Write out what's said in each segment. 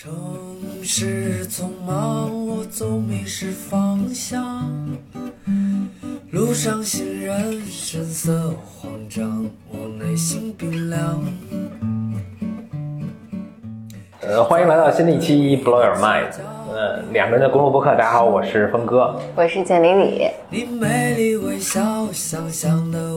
城市匆忙，我总迷失方向。路上行人神色慌张，我内心冰凉。呃，欢迎来到新的一期 Blow Your Mind。呃，两个人的公路播客，大家好，我是峰哥。我是简丽丽。你美丽微笑，香香的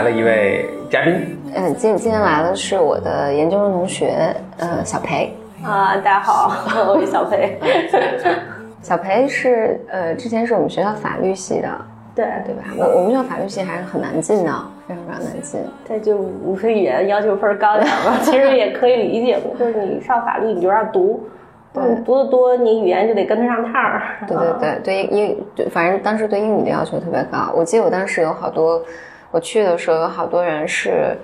来了一位嘉宾，嗯，今今天来的是我的研究生同学，呃，小裴。啊，大家好，我是小裴。小裴是呃，之前是我们学校法律系的，对对吧？我我们学校法律系还是很难进的，非常非常难进。对，就无非语言要求分高点儿嘛，其实也可以理解嘛，就是你上法律你就让读，对读的多，你语言就得跟得上趟儿。对对对对，英英对，反正当时对英语的要求特别高。我记得我当时有好多，我去的时候有好多人是，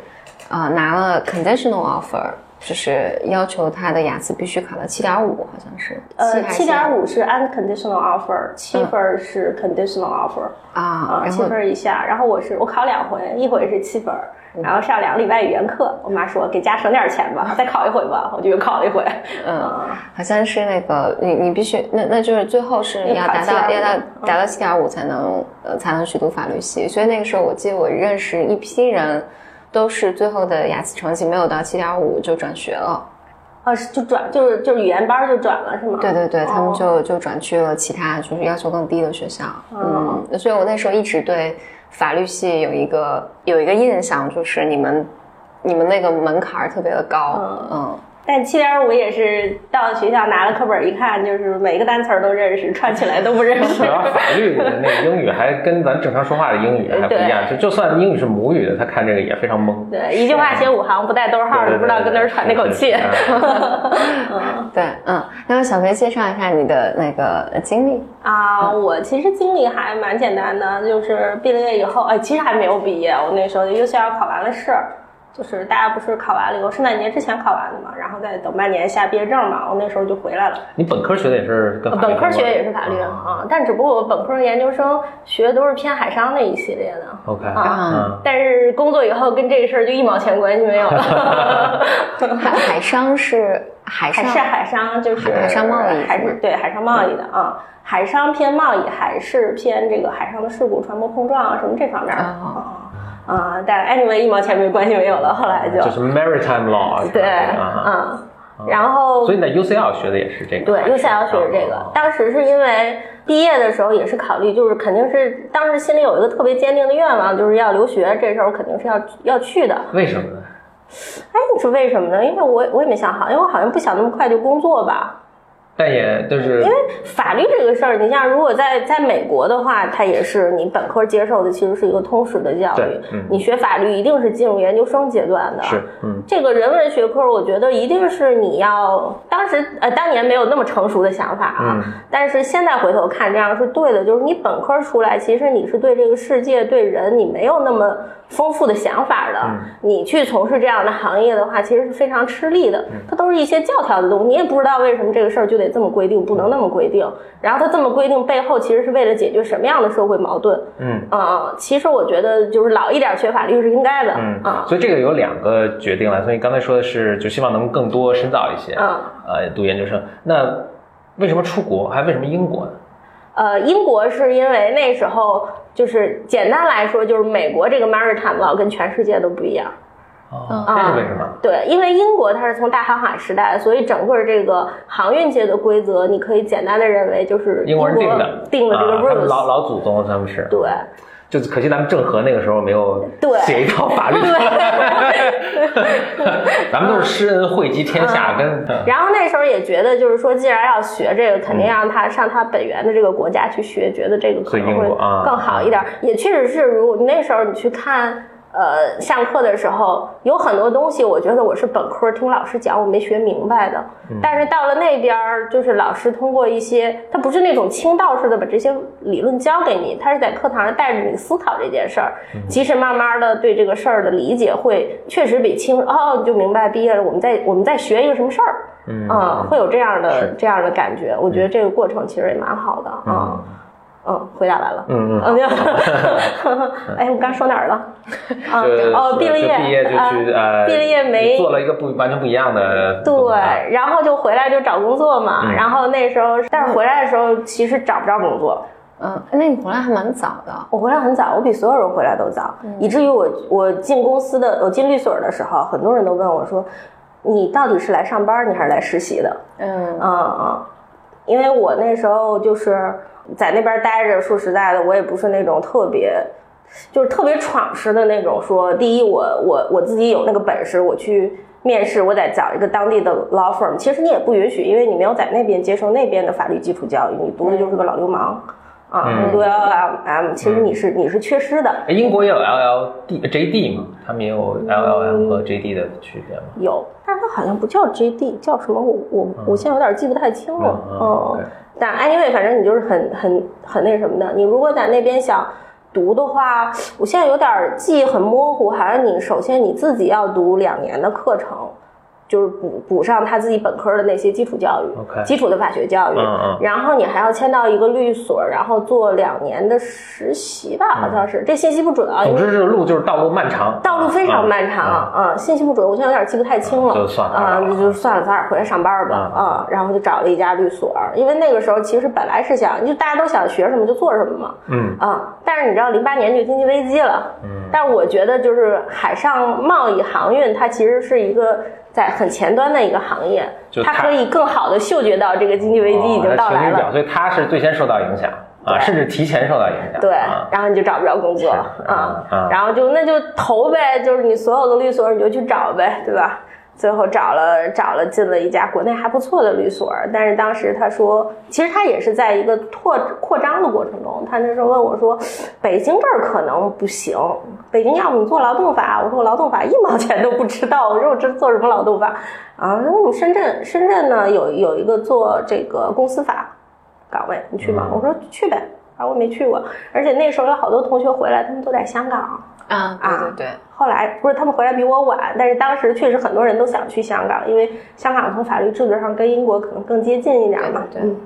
呃、拿了 conditional offer，就是要求他的雅思必须考到七点五，好像是。呃，七点5五是 unconditional offer，七分是 conditional offer，啊，啊，七分以下。然后我是我考两回，一回是七分儿，然后上两个礼拜语言课，我妈说给家省点钱吧，再考一回吧，我就又考了一回。嗯啊好像是那个你你必须那那就是最后是要达到要考7.5要到达到七点五才能呃才能去读法律系，所以那个时候我记得我认识一批人，都是最后的雅思成绩没有到七点五就转学了。啊，是就转就是就是语言班就转了是吗？对对对，他们哦就就转去了其他就是要求更低的学校。哦嗯，所以我那时候一直对法律系有一个有一个印象，就是你们你们那个门槛儿特别的高。嗯但七点五也是到学校拿了课本一看，就是每个单词儿都认识，串起来都不认识主。要法律的那个英语还跟咱正常说话的英语还不一样，就就算英语是母语的，他看这个也非常懵。对，一句话写五行不带逗号，对对就不知道跟哪儿喘那口气。是嗯对，嗯，那么小飞介绍一下你的那个呃经历。啊，我其实经历还蛮简单的，就是毕了业以后，哎，其实还没有毕业，我那时候 UCL 考完了试，就是大家不是考完了以后，圣诞节之前考完的嘛，然后再等半年下毕业证嘛，我那时候就回来了。你本科学的也是跟本科学也是法律啊啊，但只不过我本科研究生学的都是偏海商那一系列的。OK，啊嗯，但是工作以后跟这个事儿就一毛钱关系没有了。海海商是海商是海商，就是海商贸易还是对海商贸易的啊。海商偏贸易，还是偏这个海上的事故、船舶碰撞啊什么这方面的哦啊啊。但 anyway 一毛钱没关系没有了，后来就就是 maritime law 是对啊，嗯，然后所以你在 UCL 学的也是这个，对，UCL 学的这个啊，当时是因为毕业的时候也是考虑，就是肯定是当时心里有一个特别坚定的愿望，就是要留学，这时候肯定是要要去的。为什么呢？哎，你说为什么呢？因为我我也没想好，因为我好像不想那么快就工作吧。但也就是因为法律这个事儿，你像如果在在美国的话，它也是你本科接受的，其实是一个通识的教育。嗯你学法律一定是进入研究生阶段的。是嗯这个人文学科，我觉得一定是你要当时呃当年没有那么成熟的想法啊，嗯但是现在回头看这样是对的，就是你本科出来，其实你是对这个世界、对人你没有那么丰富的想法的。嗯你去从事这样的行业的话，其实是非常吃力的。嗯它都是一些教条的东西，你也不知道为什么这个事儿就得这么规定，不能那么规定。然后它这么规定背后，其实是为了解决什么样的社会矛盾？嗯啊、其实我觉得就是老一点学法律是应该的。嗯啊、所以这个有两个决定了。所以你刚才说的是，就希望能更多深造一些，嗯呃，读研究生。那为什么出国？还为什么英国呢？呃，英国是因为那时候就是简单来说，就是美国这个 maritime law 跟全世界都不一样。哦，这是为什么？对，因为英国它是从大航海时代，所以整个这个航运界的规则，你可以简单的认为就是英国人定的，定的这个 rules。老老祖宗他们是，对，就是可惜咱们郑和那个时候没有对写一套法律。出来，咱们都是施恩惠及天下，跟嗯。然后那时候也觉得，就是说，既然要学这个，肯定让他上他本源的这个国家去学，觉得这个可能会更好一点。也确实是，如果那时候你去看。呃，上课的时候有很多东西，我觉得我是本科听老师讲，我没学明白的。嗯但是到了那边儿，就是老师通过一些，他不是那种倾倒式的把这些理论教给你，他是在课堂上带着你思考这件事儿。嗯其实慢慢的对这个事儿的理解会确实比清哦，你就明白毕业了，我们在我们在学一个什么事儿。嗯啊、会有这样的这样的感觉。我觉得这个过程其实也蛮好的啊。嗯，回答完了。嗯嗯嗯，没有。哎，我刚说哪儿了？啊，就哦，毕了业，毕业就去啊呃，毕了业没做了一个不完全不一样的对然后就回来就找工作嘛。嗯然后那时候，但是回来的时候其实找不着工作。嗯，那你回来还蛮早的。我回来很早，我比所有人回来都早，以至于我我进公司的，我进律所的时候，很多人都问我说，你到底是来上班，你还是来实习的？嗯嗯嗯，因为我那时候就是在那边待着，说实在的，我也不是那种特别，就是特别闯式的那种。说第一，我我我自己有那个本事，我去面试，我得找一个当地的 law firm。其实你也不允许，因为你没有在那边接受那边的法律基础教育，你读的就是个老流氓。啊，LLM，其实你是你是缺失的。哎英国也有 LLD、JD 嘛，他们也有嗯 LLM 和 JD 的区别吗。有，但是它好像不叫 JD，叫什么？我我我现在有点记不太清了。嗯嗯嗯但 anyway，反正你就是很很很那什么的。你如果在那边想读的话，我现在有点记忆很模糊，好像你首先你自己要读两年的课程。就是补补上他自己本科的那些基础教育基础的法学教育，嗯嗯然后你还要签到一个律所，然后做两年的实习吧，好像是，这信息不准啊，总之，这个路就是道路漫长，道路非常漫长嗯、信息不准，我现在有点记不太清了，就算了啊、就就算了，早点回来上班吧嗯啊、然后就找了一家律所，因为那个时候其实本来是想，就大家都想学什么就做什么嘛，嗯。啊、但是你知道零八年就经济危机了，嗯。但是我觉得就是海上贸易航运，它其实是一个在很前端的一个行业就，它它可以更好的嗅觉到这个经济危机已经到来了。所以他是最先受到影响啊，甚至提前受到影响。对啊，然后你就找不着工作是啊嗯，然后就那就投呗，就是你所有的律所你就去找呗，对吧？最后找了找了进了一家国内还不错的律所，但是当时他说，其实他也是在一个拓扩张的过程中，他那时候问我说，北京这儿可能不行，北京要么你做劳动法，我说我劳动法一毛钱都不知道，我说我这做什么劳动法啊？那我们深圳深圳呢有有一个做这个公司法岗位，你去吗？我说去呗。啊，我没去过，而且那时候有好多同学回来，他们都在香港。啊，对对对，后来不是他们回来比我晚，但是当时确实很多人都想去香港，因为香港从法律制度上跟英国可能更接近一点嘛。对对对嗯，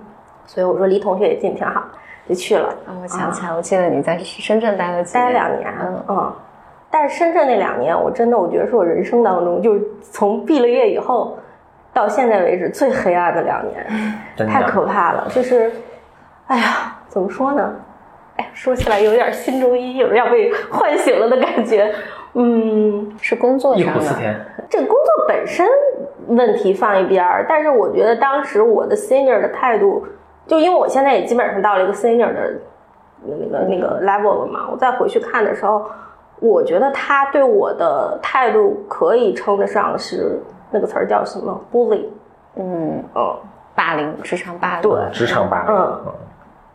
所以我说离同学也近挺好，就去了，啊，我想起来，我记得你在深圳待了几，待了两年。嗯嗯，但是深圳那两年，我真的我觉得是我人生当中就是从毕了业以后到现在为止最黑暗的两年，太可怕了。就是，哎呀，怎么说呢？哎，说起来有点心中阴影，要被唤醒了的感觉。嗯，是工作忆上的。这个工作本身问题放一边儿，但是我觉得当时我的 senior 的态度，就因为我现在也基本上到了一个 senior 的那个那个 level 了嘛，我再回去看的时候，我觉得他对我的态度可以称得上是那个词儿叫什么？bully，嗯，嗯。霸凌，职场霸凌，对。职场霸凌，嗯。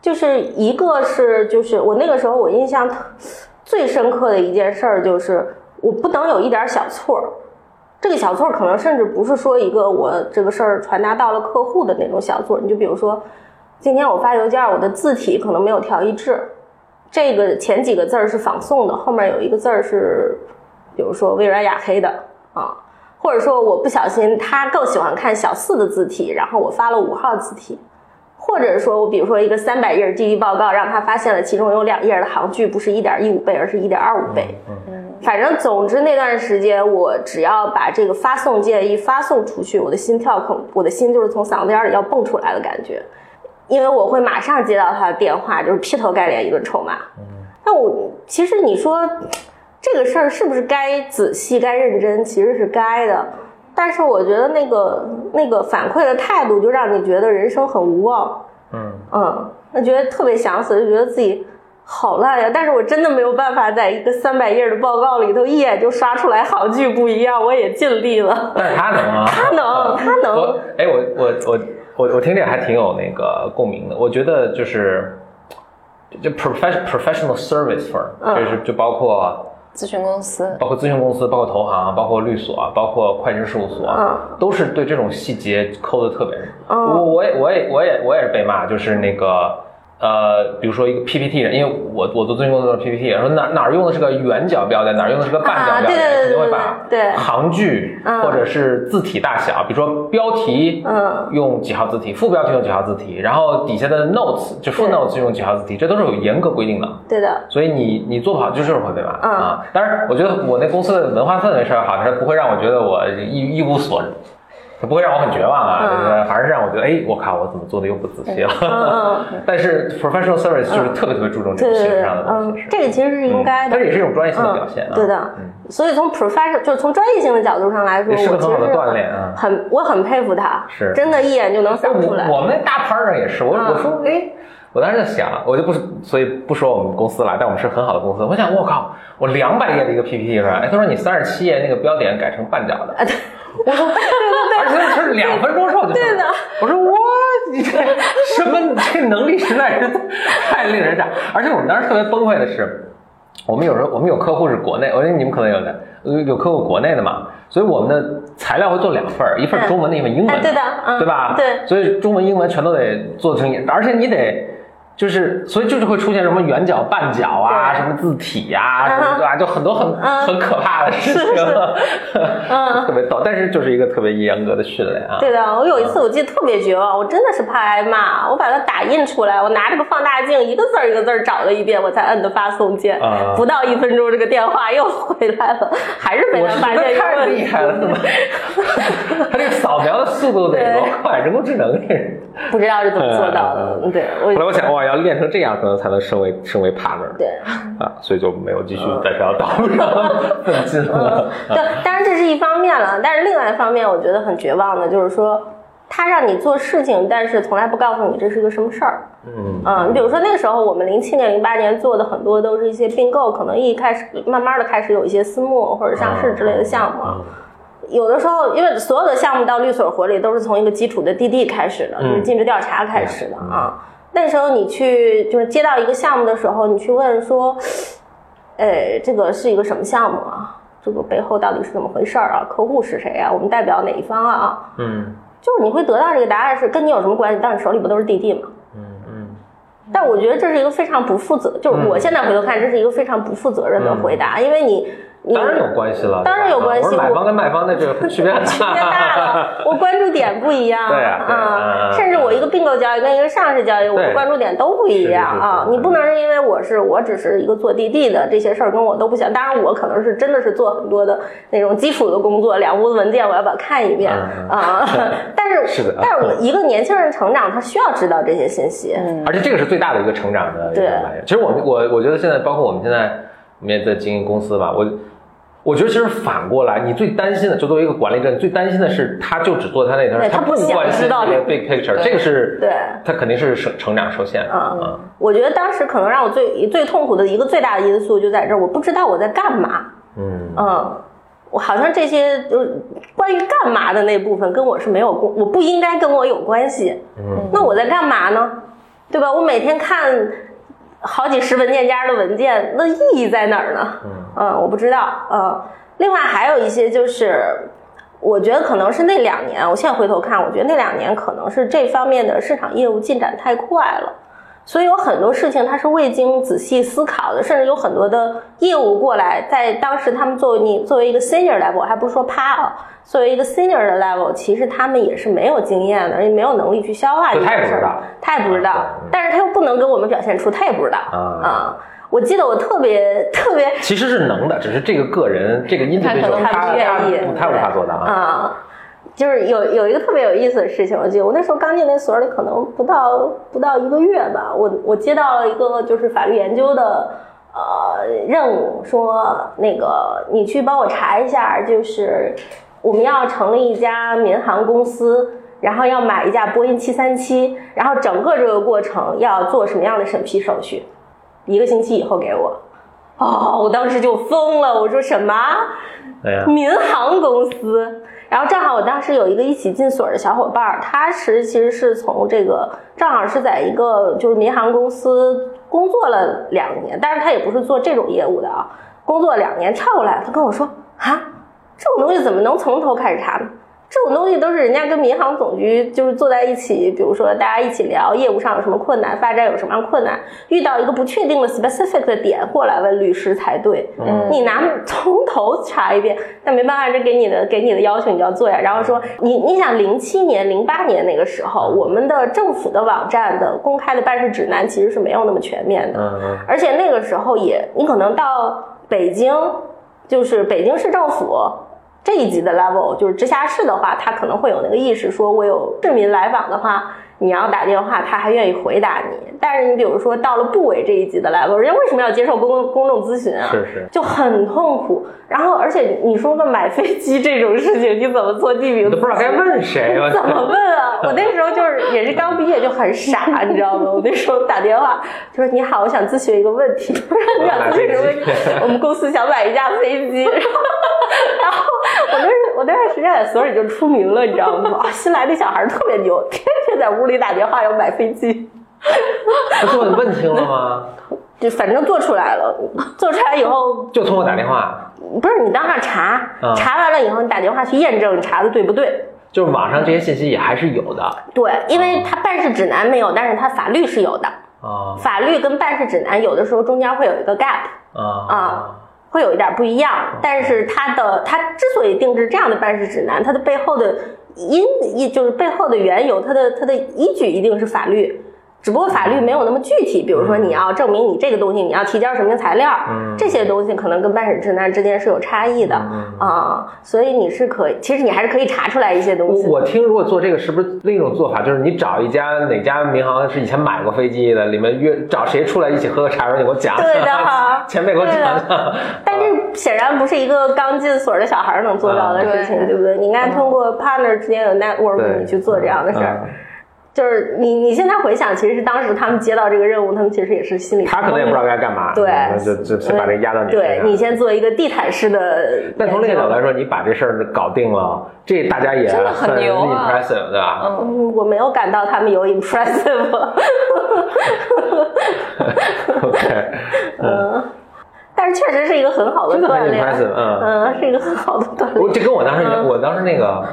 就是一个是就是我那个时候我印象特最深刻的一件事儿就是我不能有一点小错儿，这个小错儿可能甚至不是说一个我这个事儿传达到了客户的那种小错儿，你就比如说今天我发邮件，我的字体可能没有调一致，这个前几个字儿是仿宋的，后面有一个字儿是比如说微软雅黑的啊。或者说我不小心，他更喜欢看小四的字体，然后我发了五号字体，或者说我比如说一个三百页地域报告，让他发现了其中有两页的行距不是一点一五倍，而是一点二五倍。嗯反正总之那段时间，我只要把这个发送键一发送出去，我的心跳可我的心就是从嗓子眼里要蹦出来的感觉，因为我会马上接到他的电话，就是劈头盖脸一顿臭骂。那我其实你说这个事儿是不是该仔细、该认真？其实是该的。但是我觉得那个那个反馈的态度，就让你觉得人生很无望。嗯，嗯，那觉得特别想死，就觉得自己好烂呀。但是我真的没有办法在一个三百页的报告里头一眼就刷出来好剧不一样，我也尽力了。但是他能啊，他能，他能。我哎，我我我我我听这个还挺有那个共鸣的。我觉得就是就 professional professional service firm，、嗯就是就包括咨询公司，包括咨询公司，包括投行，包括律所，包括会计师事务所，嗯。都是对这种细节抠的特别我我也我也我也我也是被骂，就是那个呃，比如说一个 PPT，因为我我做咨询工作是 PPT，说哪哪儿用的是个圆角标点，哪儿用的是个半角标点，肯定会把对。行距嗯。或者是字体大小，比如说标题嗯。用几号字体，副标题用几号字体，然后底下的 notes 就对。notes 用几号字体，这都是有严格规定的。对的，所以你你做不好就是会被骂、嗯。啊。当然，我觉得我那公司的文化氛围是好，它不会让我觉得我一一无所，它不会让我很绝望啊，嗯就是反而是让我觉得，哎，我靠，我怎么做的又不仔细了。嗯 但是 professional service 就是特别特别注重这对对对种形式上的，东嗯西，是，这个其实是应该的它。也是一种专业性的表现啊。对的，所以从 professional 就是从专业性的角度上来说，也是个我其实很好的锻炼啊很我很佩服他，是真的，一眼就能哎扫出来。我我们那大 partner 也是，我、嗯我说哎，我当时在想，我就不是，所以不说我们公司了，但我们是很好的公司。我想，我靠，我两百页的一个 PPT 是吧？哎，他说你三十七页那个标点改成半角的，啊，对，我说对对对，而且是两分钟之后就对的。我说哇，你这什么这能力实在是太令人炸！而且我们当时特别崩溃的是，我们有时候我们有客户是国内，我觉得你们可能有的，有有客户国内的嘛，所以我们的材料会做两份儿，一份儿中文的，一份英文哎对的嗯对吧？对所以中文、英文全都得做成，而且你得。就是，所以就是会出现什么圆角、半角啊，什么字体呀、什么嗯对吧？就很多很、嗯很可怕的事情，嗯特别逗。但是就是一个特别严格的训练啊。对的，我有一次我记得特别绝望，我真的是怕挨骂，我把它打印出来，我拿着个放大镜一个字儿一个字儿找了一遍，我才摁的发送键。啊不到一分钟，这个电话又回来了，还是被他发现有太。厉害了，他这个扫描的速度得多快？人工智能这是。不知道是怎么做到的。嗯对，我后来我想，哇，要练成这样，可能才能升为升为 partner。对。啊，所以就没有继续在这条道路上奋进了。对，当然这是一方面了，但是另外一方面，我觉得很绝望的就是说，他让你做事情，但是从来不告诉你这是个什么事儿。嗯嗯，你比如说那个时候，我们零七年、零八年做的很多都是一些并购，可能一开始慢慢的开始有一些私募或者上市之类的项目。嗯有的时候，因为所有的项目到律所活里都是从一个基础的 DD 开始的，嗯就是尽职调查开始的啊。那时候你去就是接到一个项目的时候，你去问说，呃，这个是一个什么项目啊？这个背后到底是怎么回事儿啊？客户是谁啊？我们代表哪一方啊？嗯就是你会得到这个答案是跟你有什么关系？但你手里不都是 DD 吗？嗯嗯，但我觉得这是一个非常不负责，就是我现在回头看，这是一个非常不负责任的回答，因为你你当然有关系了，当然有关系我说买方跟卖方的这个 区别很 区别大了，我关注点不一样，对啊对啊嗯嗯甚至我一个并购交易跟一个上市交易，我的关注点都不一样啊。你不能是因为我是我只是一个做滴滴的，这些事儿跟我都不想。当然，我可能是真的是做很多的那种基础的工作，两屋子文件我要把它看一遍嗯嗯啊。但是是的但是我一个年轻人成长，他需要知道这些信息。而且这个是最大的一个成长的一个对来源。其实我们我我觉得现在包括我们现在我们也在经营公司吧，我我觉得其实反过来，你最担心的，就作为一个管理者，你最担心的是他就只做他那头，对他不不想关心知道这个 big picture，这个是对他肯定是成成长受限的。嗯，我觉得当时可能让我最最痛苦的一个最大的因素就在这儿，我不知道我在干嘛。嗯嗯，我好像这些就关于干嘛的那部分跟我是没有关，我不应该跟我有关系。嗯，那我在干嘛呢？对吧？我每天看好几十文件夹的文件，那意义在哪儿呢？嗯，我不知道。嗯，另外还有一些就是。我觉得可能是那两年，我现在回头看，我觉得那两年可能是这方面的市场业务进展太快了，所以有很多事情他是未经仔细思考的，甚至有很多的业务过来，在当时他们作为你作为一个 senior level，还不是说趴啊，作为一个 senior 的 level，其实他们也是没有经验的，也没有能力去消化这就他也件事儿。不知道，他也不知道。但是他又不能给我们表现出他也不知道。啊。啊。我记得我特别特别其实是能的，只是这个个人这个 individual 他他不愿意，他他无法做到啊。啊。就是有有一个特别有意思的事情，我记得我那时候刚进那所里，可能不到不到一个月吧，我我接到了一个就是法律研究的呃任务，说那个你去帮我查一下，就是我们要成立一家民航公司，然后要买一架波音七三七，然后整个这个过程要做什么样的审批手续，一个星期以后给我。哦，我当时就疯了，我说什么？对呀，民航公司。然后正好我当时有一个一起进所的小伙伴儿，他实其实是从这个正好是在一个就是民航公司工作了两年，但是他也不是做这种业务的啊，工作两年跳过来，他跟我说啊，这种东西怎么能从头开始查呢？这种东西都是人家跟民航总局就是坐在一起，比如说大家一起聊业务上有什么困难，发展有什么样困难，遇到一个不确定的 specific 的点过来问律师才对。嗯，你拿从头查一遍，但没办法，这给你的给你的要求你就要做呀。然后说你你想零七年零八年那个时候，我们的政府的网站的公开的办事指南其实是没有那么全面的，而且那个时候也你可能到北京，就是北京市政府。这一级的 level 就是直辖市的话，他可能会有那个意识，说我有市民来访的话，你要打电话，他还愿意回答你。但是你比如说到了部委这一级的 level，人家为什么要接受公公众咨询啊？是是就很痛苦。然后而且你说的买飞机这种事情，你怎么做地名？都不知道该问谁，我 怎么问啊？我那时候就是也是刚毕业就很傻，你知道吗？我那时候打电话就说你好，我想咨询一个问题，你想咨询什么问题？我们公司想买一架飞机，然后我那我那段时间在所里就出名了，你知道吗？啊新来的小孩特别牛，天天在屋里打电话要买飞机。他最后你问清了吗？就反正做出来了，做出来以后 就通过打电话，不是你当上查，嗯查完了以后你打电话去验证你查的对不对。就是网上这些信息也还是有的对，因为它办事指南没有，但是它法律是有的。啊法律跟办事指南有的时候中间会有一个 gap 啊啊，会有一点不一样。但是它的它之所以定制这样的办事指南，它的背后的因一就是背后的缘由，它的它的依据一定是法律。只不过法律没有那么具体，比如说你要证明你这个东西你要提交什么材料，嗯这些东西可能跟办事指南之间是有差异的啊、所以你是可以，其实你还是可以查出来一些东西。我我听，如果做这个，是不是另一种做法？就是你找一家哪家民航是以前买过飞机的，里面约找谁出来一起喝个茶，说你给我讲，对的哈 前辈给我讲讲。但是显然不是一个刚进所的小孩能做到的事情，嗯对不对？你应该通过 partner 之间的 network，对你去做这样的事儿。嗯就是你你现在回想，其实是当时他们接到这个任务，他们其实也是心里他可能也不知道该干嘛，对那就就就把这个压到。对你先做一个地毯式的。但从另一个角度来说，你把这事儿搞定了，这大家也真的很牛啊 impressive，对吧？嗯，我没有感到他们有 impressive。OK，嗯，但是确实是一个很好的锻炼，嗯嗯，是一个很好的锻炼。我这跟我当时，嗯我当时那个，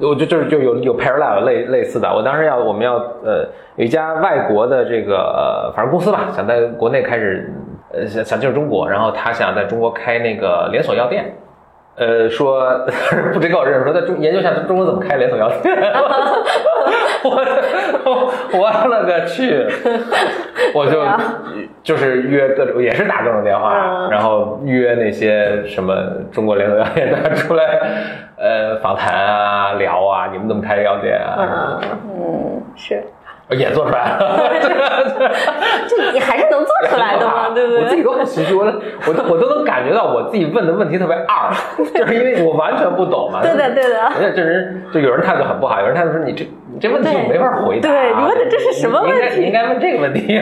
我就就是就有有 parallel 类类似的。我当时要我们要呃有一家外国的这个呃反正公司吧，想在国内开始呃想想进入中国，然后他想在中国开那个连锁药店。呃，说 不直给我认识，说在中研究一下中国怎么开连锁药店。我我我了个去！我就就是约各种，也是打各种电话，嗯然后约那些什么中国连锁药店的出来，呃，访谈啊、聊啊，你们怎么开药店啊？嗯嗯，是，也做出来了。就你还是能做出来的嘛，对不对？我自己都很心虚，我都我都我都能感觉到我自己问的问题特别二，就是因为我完全不懂嘛。对的对的而且这人就有人态度很不好，有人态度说你这你这问题我没法回答。对你问的这是什么问题你应该问这个问题，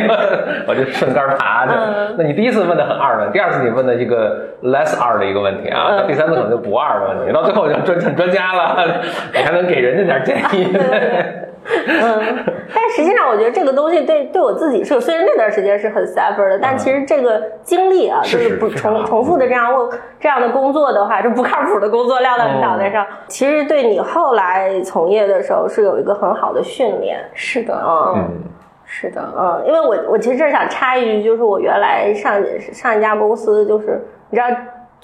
我就顺杆爬着。嗯那你第一次问的很二的，第二次你问的一个 less 二的一个问题啊，第三次可能就不二的问题，到最后就专成专家了，你还能给人家点建议。嗯，但实际上我觉得这个东西对对我自己是，虽然那段时间是很 suffer 的，但其实这个经历啊，就是是不重重复的这样问这样的工作的话，就不靠谱的工作撂到你脑袋上，其实对你后来从业的时候是有一个很好的训练。是的，嗯嗯是的，嗯，因为我我其实这儿想插一句，就是我原来上上一家公司，就是你知道。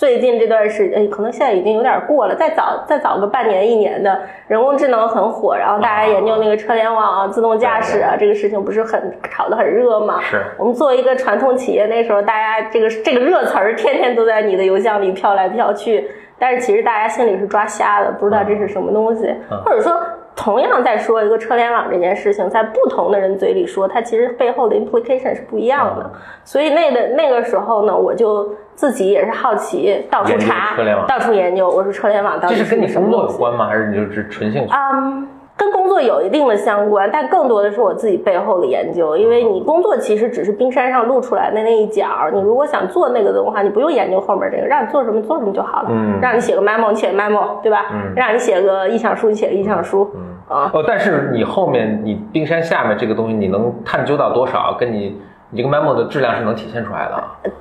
最近这段时间，可能现在已经有点过了。再早再早个半年一年的，人工智能很火，然后大家研究那个车联网啊、自动驾驶啊，这个事情不是很炒得很热吗？是我们作为一个传统企业，那时候大家这个这个热词儿天天都在你的邮箱里飘来飘去，但是其实大家心里是抓瞎的，不知道这是什么东西，嗯或者说。同样在说一个车联网这件事情，在不同的人嘴里说，它其实背后的 implication 是不一样的。所以那个那个时候呢，我就自己也是好奇，到处查到处研究。我说车联网到这底是跟你工？作有关吗？还是你就是纯兴趣？嗯，跟工作有一定的相关，但更多的是我自己背后的研究。因为你工作其实只是冰山上露出来的那一角，你如果想做那个的话，你不用研究后面这个，让你做什么做什么就好了。嗯让你写个 memo，你写个 memo，对吧？嗯让你写个意向书，你写个意向书。嗯啊，哦，但是你后面你冰山下面这个东西，你能探究到多少？跟你你这个 memo 的质量是能体现出来的对。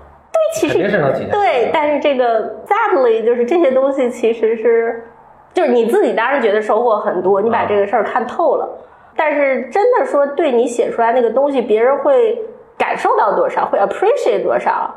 其实肯定是能体现对，但是这个 sadly 就是这些东西其实是。就是你自己当然觉得收获很多，你把这个事儿看透了，但是真的说对你写出来那个东西，别人会感受到多少，会 appreciate 多少，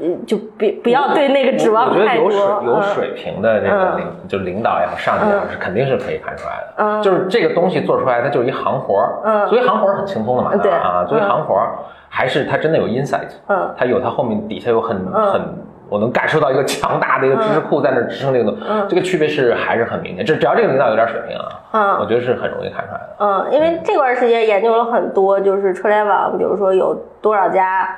呃，就别不要对那个指望我觉得有水有水平的这个领，就领导也好，上级也好，嗯是肯定是可以看出来的。嗯就是这个东西做出来，它就是一行活儿。嗯作为行活儿很轻松的嘛，对啊，作为嗯行活儿，还是它真的有 insight，嗯它有它后面底下有很嗯很。我能感受到一个强大的一个知识库在那支撑这个东西，嗯这个区别是还是很明显。这只要这个领导有点水平啊，嗯我觉得是很容易看出来的。嗯，因为这段时间研究了很多，就是车联网，比如说有多少家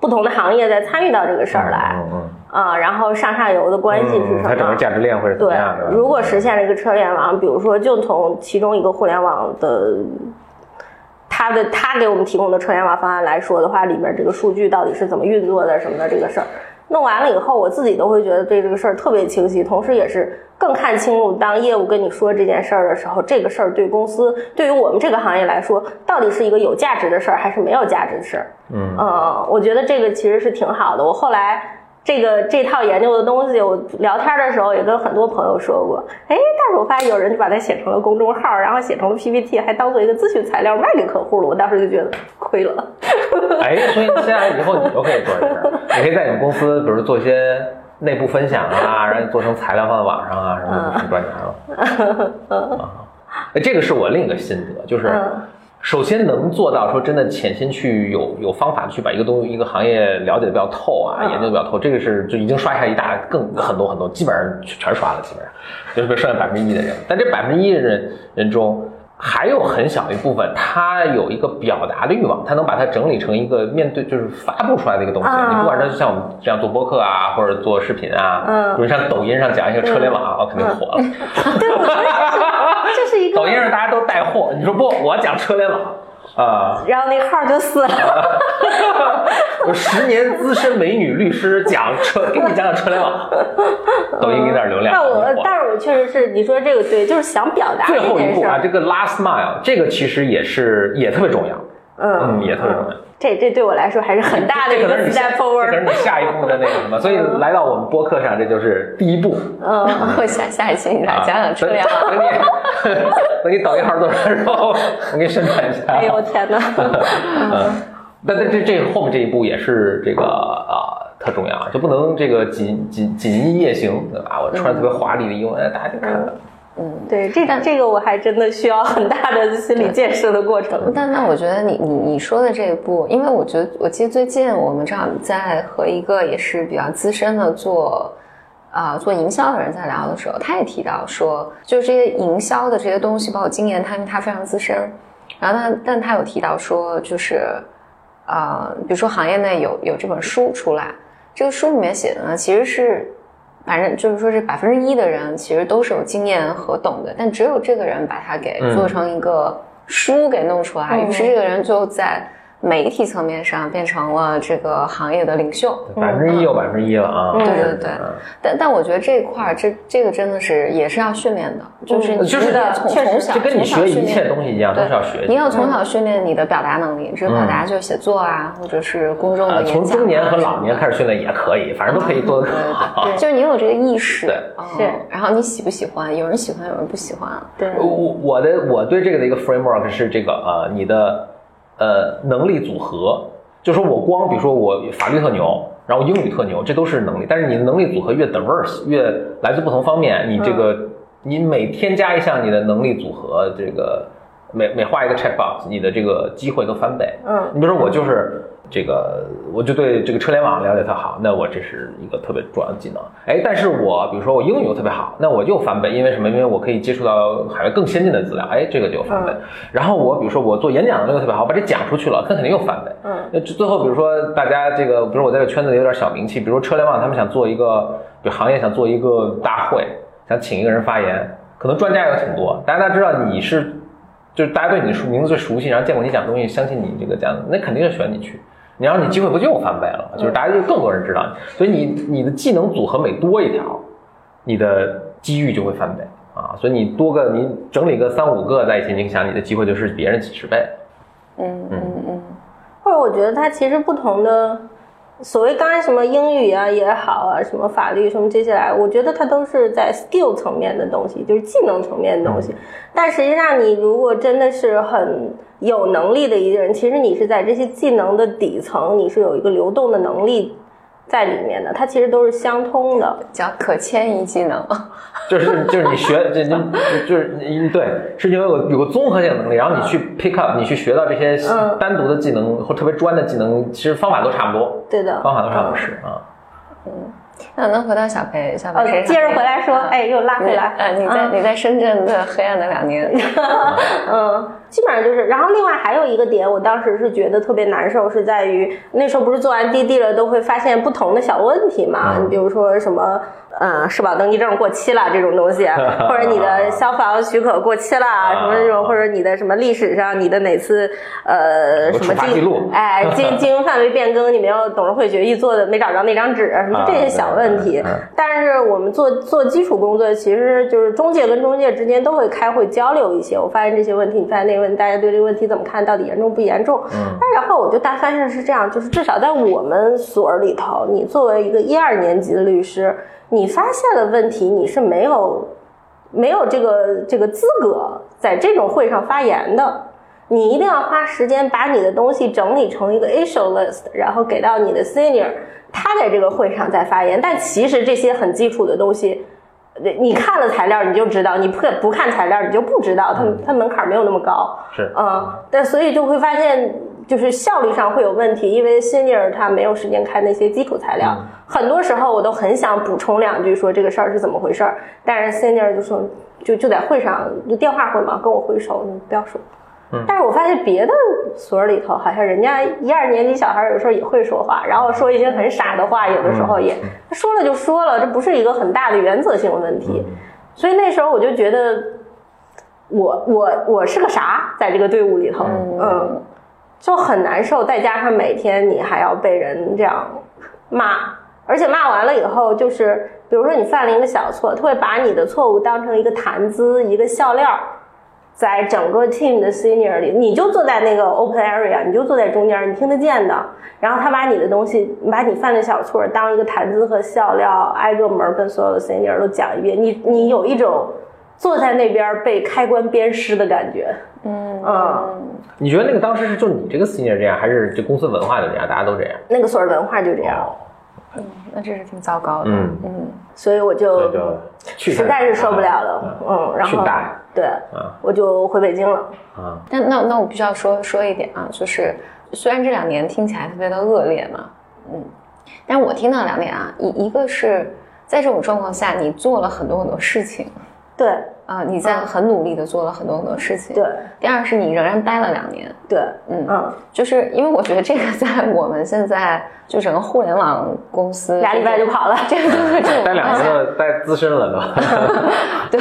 不同的行业在参与到这个事儿来，嗯嗯啊、然后上下游的关系是什么？它整个价值链会是怎样的？，如果实现了一个车联网，比如说就从其中一个互联网的。他的他给我们提供的车联网方案来说的话，里面这个数据到底是怎么运作的什么的这个事儿，弄完了以后，我自己都会觉得对这个事儿特别清晰，同时也是更看清楚，当业务跟你说这件事儿的时候，这个事儿对公司对于我们这个行业来说，到底是一个有价值的事儿还是没有价值的事儿。嗯嗯，我觉得这个其实是挺好的。我后来这个这套研究的东西，我聊天的时候也跟很多朋友说过。哎，但是我发现有人就把它写成了公众号，然后写成了 PPT，还当做一个咨询材料卖给客户了。我当时就觉得亏了。哎，所以现在以后你都可以做这事儿，你可以在你们公司，比如做一些内部分享啊，然后做成材料放在网上啊，什么赚钱了。啊，哎这个是我另一个心得，就是嗯首先能做到说真的潜心去有有方法去把一个东西一个行业了解的比较透啊，嗯研究的比较透，这个是就已经刷下一大更很多很多，基本上全刷了，基本上就是剩下百分之一的人，但这百分之一的人人中。还有很小一部分，他有一个表达的欲望，他能把它整理成一个面对就是发布出来的一个东西。啊你不管是像我们这样做播客啊，或者做视频啊，嗯比如像抖音上讲一个车联网，啊，肯定火了。对，我觉得这是一个 抖音上大家都带货，你说不，我讲车联网啊，然后那个号就死了。我十年资深美女律师讲车，给你讲讲车联网，抖音给点流量。但我但是我确实是你说这个对，就是想表达最后一步啊，这个 last mile，这个其实也是也特别重要，嗯嗯，也特别重要。这这对我来说还是很大的一个 step 这可能是 forward。你下一步的那个什么，所以来到我们播客上，这就是第一步。嗯，我下下一期你来啊讲讲车联网。等等你等你抖音号做出来之后，我给你宣传一下。哎呦天哪！嗯，但但这这后面这一步也是这个啊、特重要啊，就不能这个锦锦锦衣夜行，对吧？我穿特别华丽的衣服，哎，大家就看了。对，这这个我还真的需要很大的心理建设的过程。但那我觉得你你你说的这一步，因为我觉得我记得最近我们正好在和一个也是比较资深的做啊、做营销的人在聊的时候，他也提到说，就是这些营销的这些东西，包括经验他他非常资深，然后他但他有提到说，就是呃，比如说行业内有有这本书出来，这个书里面写的呢，其实是。反正就是说，这百分之一的人其实都是有经验和懂的，但只有这个人把它给嗯。做成一个书给弄出来，嗯于是这个人就在媒体层面上变成了这个行业的领袖。百分之一有百分之一了啊！嗯对对对嗯但但我觉得这一块儿，这这个真的是也是要训练的，就是你就是真的从从小就跟你学一切东西一样，都对是要学。你要从小训练你的表达能力，这个表达就是写作啊，或者是公众的啊，演讲、啊。从中年和老年开始训练也可以，反正都可以做得更好。就是你有这个意识，是然后你喜不喜欢？有人喜欢，有人不喜欢。对，我我的我对这个的一个 framework 是这个呃，你的呃能力组合，就说我光比如说我法律特牛，然后英语特牛，这都是能力，但是你的能力组合越 diverse，越来自不同方面，你这个、你每添加一项你的能力组合，这个每每画一个 checkbox，你的这个机会都翻倍。嗯你比如说我就是这个，我就对这个车联网了解特好，那我这是一个特别重要的技能。哎，但是我比如说我英语又特别好，那我又翻倍，因为什么？因为我可以接触到海外更先进的资料，哎，这个就翻倍。然后我比如说我做演讲能力又特别好，把这讲出去了，那肯定又翻倍。嗯那最后比如说大家这个，比如我在这圈子里有点小名气，比如说车联网他们想做一个，比如行业想做一个大会，想请一个人发言，可能专家有挺多，大家知道你是。就是大家对你的名字最熟悉，然后见过你讲东西，相信你这个讲，那肯定是选你去。你然后你机会不就翻倍了吗？就是大家就更多人知道你，所以你你的技能组合每多一条，你的机遇就会翻倍啊。所以你多个你整理个三五个在一起，你想你的机会就是别人几十倍。嗯嗯嗯，或者我觉得它其实不同的所谓刚才什么英语啊也好啊，什么法律什么这些来，我觉得它都是在 skill 层面的东西，就是技能层面的东西。但实际上，你如果真的是很有能力的一个人，其实你是在这些技能的底层，你是有一个流动的能力在里面的，它其实都是相通的。叫可迁移技能。就是就是你学就就就是对，是因为有有个综合性能力，然后你去 pick up，你去学到这些嗯单独的技能或特别专的技能，其实方法都差不多，对的，方法都差不多是啊。那能回到小裴，小呃裴接着回来说，哎，又拉回来。呃，你在嗯。你在深圳的黑暗的两年，嗯，基本上就是，然后另外还有一个点，我当时是觉得特别难受，是在于那时候不是做完滴滴了，都会发现不同的小问题嘛，嗯。你比如说什么，嗯，社保登记证过期了这种东西，或者你的 消防许可过期了，什么这种，或者你的什么历史上你的哪次呃什么记录哎经 经营范围变更，你没有董事会决议做的没找着那张纸，什么这些小问题。但是我们做做基础工作，其实就是中介跟中介之间都会开会交流一些。我发现这些问题，你发现那个问题，大家对这个问题怎么看，到底严重不严重？嗯。但然后我就大发现是这样，就是至少在我们所里头，你作为一个一二年级的律师，你发现了问题，你是没有没有这个这个资格在这种会上发言的。你一定要花时间把你的东西整理成一个 issue list，然后给到你的 senior，他在这个会上再发言。但其实这些很基础的东西，呃你看了材料你就知道，你不不看材料你就不知道，它它门槛没有那么高。是嗯，但所以就会发现，就是效率上会有问题，因为 senior 他没有时间看那些基础材料。很多时候我都很想补充两句，说这个事儿是怎么回事儿，但是 senior 就说就就在会上就电话会嘛，跟我挥手，你不要说。但是我发现别的所里头，好像人家一二年级小孩有时候也会说话，然后说一些很傻的话，有的时候也他说了就说了，这不是一个很大的原则性的问题。所以那时候我就觉得，我我我是个啥，在这个队伍里头，嗯，就很难受。再加上每天你还要被人这样骂，而且骂完了以后，就是比如说你犯了一个小错，他会把你的错误当成一个谈资，一个笑料。在整个 team 的 senior 里，你就坐在那个 open area，你就坐在中间，你听得见的。然后他把你的东西，把你犯的小错当一个谈资和笑料，挨个门跟所有的 senior 都讲一遍。你你有一种坐在那边被开棺鞭尸的感觉。嗯嗯，你觉得那个当时是就你这个 senior 这样，还是这公司文化就这样，大家都这样？那个所有文化就这样，嗯那这是挺糟糕的。嗯。嗯，所以我就实在是受不了了。嗯，然后对啊，我就回北京了。啊，但那那我必须要说说一点啊，就是虽然这两年听起来特别的恶劣嘛，嗯，但是我听到两点啊，一一个是在这种状况下，你做了很多很多事情。对啊、你在很努力的做了很多很多事情。对第二是你仍然待了两年，对，嗯嗯，就是因为我觉得这个在我们现在就整个互联网公司俩礼拜就跑了。这个这种待两年了，待资深了都。对，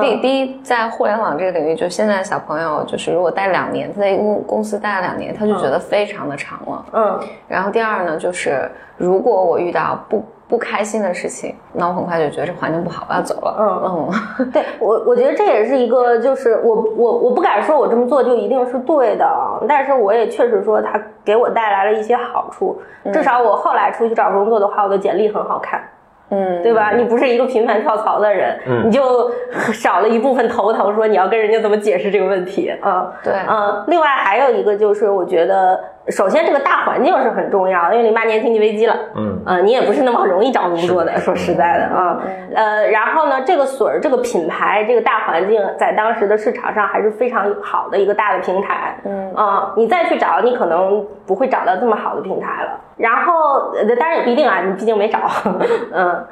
第第一，在互联网这个领域，就现在小朋友，就是如果待两年，他在一个公公司待了两年，他就觉得非常的长了。嗯，然后第二呢，就是如果我遇到不不开心的事情，那我很快就觉得这环境不好，我要走了。嗯嗯，对我，我觉得这也是一个，就是我我我不敢说我这么做就一定是对的，啊但是我也确实说它给我带来了一些好处，至少我后来出去找工作的话，我的简历很好看。嗯，对吧？你不是一个频繁跳槽的人，嗯你就 少了一部分头疼，说你要跟人家怎么解释这个问题啊？对嗯，另外还有一个就是，我觉得首先这个大环境是很重要的，因为零八年经济危机了，嗯。呃，你也不是那么容易找工作的，说实在的啊，呃，然后呢，这个水儿这个品牌这个大环境在当时的市场上还是非常好的一个大的平台，嗯。啊、你再去找，你可能不会找到这么好的平台了。然后，呃当然也不一定啊，你毕竟没找，嗯。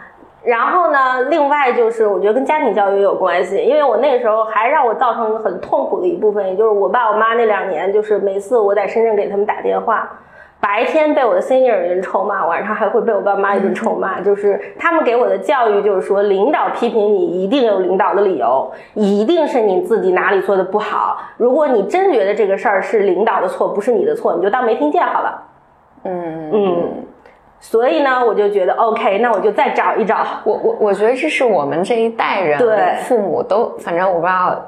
然后呢，另外就是我觉得跟家庭教育也有关系，因为我那个时候还让我造成很痛苦的一部分，也就是我爸我妈那两年，就是每次我在深圳给他们打电话，白天被我的 senior 一顿臭骂，晚上还会被我爸妈一顿臭骂。就是他们给我的教育就是说，领导批评你一定有领导的理由，一定是你自己哪里做的不好。如果你真觉得这个事儿是领导的错，不是你的错，你就当没听见好了。嗯嗯，所以呢，我就觉得 OK，那我就再找一找。我我我觉得这是我们这一代人，对。父母都，反正我不知道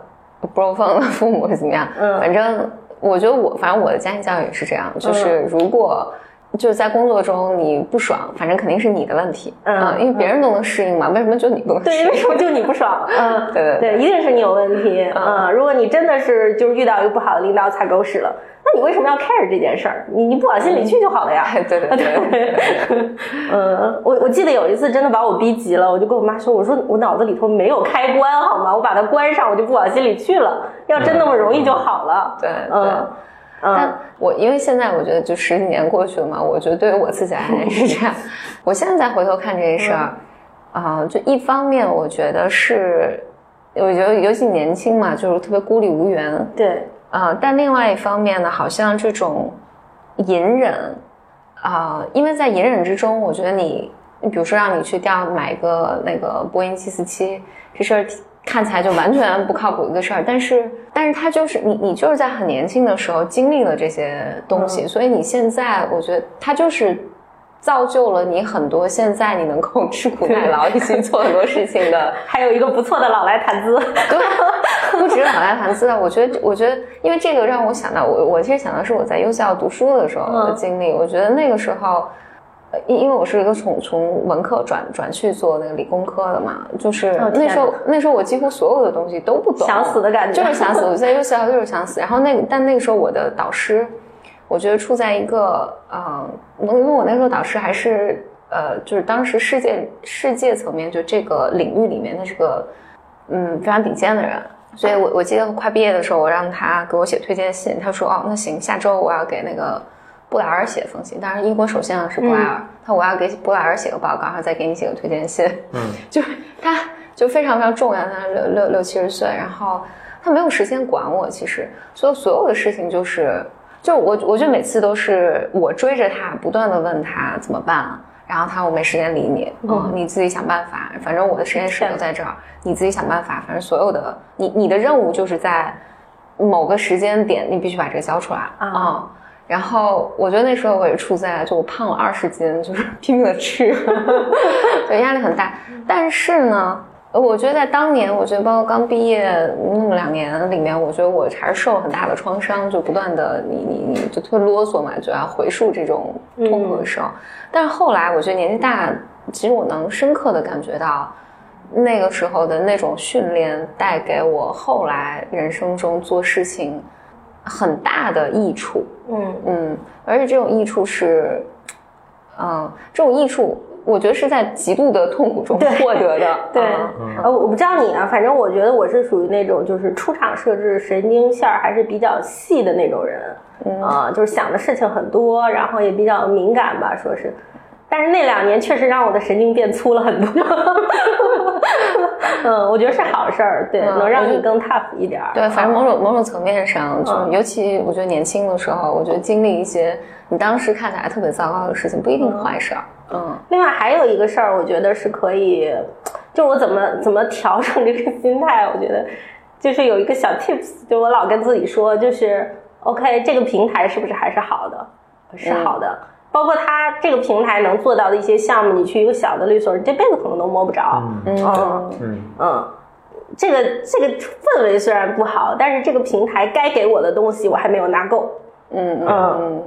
bro 方的父母是怎么样，嗯。反正我觉得我，反正我的家庭教育也是这样，就是如果就是在工作中你不爽，反正肯定是你的问题，嗯啊因为别人都能适应嘛，为什么就你不能适对，应？为什么就你不爽？嗯，对对对，一定是你有问题。嗯，如果你真的是就是遇到一个不好的领导踩狗屎了，那你为什么要 care 这件事儿？你你不往心里去就好了呀。对对对对 对，嗯，我我记得有一次真的把我逼急了，我就跟我妈说，我说我脑子里头没有开关好吗？我把它关上，我就不往心里去了。要真那么容易就好了。对嗯对。嗯。但我因为现在我觉得就十几年过去了嘛，我觉得对于我自己而言是这样。我现在再回头看这件事儿，啊、就一方面我觉得是，我觉得尤其年轻嘛，就是特别孤立无援，对，啊、但另外一方面呢，好像这种隐忍啊、因为在隐忍之中，我觉得你，你比如说让你去调买一个那个波音七四七，这事儿看起来就完全不靠谱一个事儿，但是，但是他就是你，你就是在很年轻的时候经历了这些东西，所以你现在，我觉得他就是。造就了你很多现在你能够吃苦耐劳一起做很多事情的 还有一个不错的老来谈资。对，不止老来谈资啊！我觉得，我觉得，因为这个让我想到，我我其实想到是我在优校读书的时候的经历。我觉得那个时候，呃因因为我是一个从从文科转转去做那个理工科的嘛，就是那时候哪那时候我几乎所有的东西都不懂，想死的感觉就是想死。我在学校就是想死。然后那个，但那个时候我的导师，我觉得处在一个呃，因为我那时候导师还是呃，就是当时世界世界层面就这个领域里面，的这个嗯非常顶尖的人。所以我我记得快毕业的时候，我让他给我写推荐信，他说哦那行，下周我要给那个布莱尔写封信。当然英国首相是布莱尔，他说我要给布莱尔写个报告，然后再给你写个推荐信。嗯，就是他就非常非常重要，他六六六七十岁，然后他没有时间管我，其实所有所有的事情就是，就我我觉得每次都是我追着他，不断的问他怎么办啊，然后他说我没时间理你，嗯，你自己想办法，反正我的实验室都在这儿，你自己想办法，反正所有的你你的任务就是在某个时间点，你必须把这个交出来啊啊。然后我觉得那时候我也处在就我胖了二十斤，就是拼命的吃，对压力很大。但是呢，我觉得在当年，我觉得包括刚毕业那么两年里面，我觉得我还是受了很大的创伤，就不断的你你你就特别啰嗦嘛，就要回溯这种痛苦的时候。但是后来我觉得年纪大，其实我能深刻的感觉到。那个时候的那种训练带给我后来人生中做事情很大的益处，嗯。嗯，而且这种益处是，嗯，这种益处我觉得是在极度的痛苦中获得的，对，嗯。呃，我不知道你啊，反正我觉得我是属于那种就是出厂设置神经线儿还是比较细的那种人，嗯。啊、就是想的事情很多，然后也比较敏感吧，说是。但是那两年确实让我的神经变粗了很多，嗯，我觉得是好事儿，对，嗯能让你更 tough 一点儿。对，反正某种某种层面上，就嗯。尤其我觉得年轻的时候，我觉得经历一些你当时看起来特别糟糕的事情，不一定是坏事儿，嗯。另外还有一个事儿，我觉得是可以，就我怎么怎么调整这个心态，我觉得就是有一个小 tips，就我老跟自己说，就是 OK，这个平台是不是还是好的？是好的。包括他这个平台能做到的一些项目，你去一个小的律所，你这辈子可能都摸不着。嗯嗯嗯嗯，这个这个氛围虽然不好，但是这个平台该给我的东西我还没有拿够。嗯嗯嗯，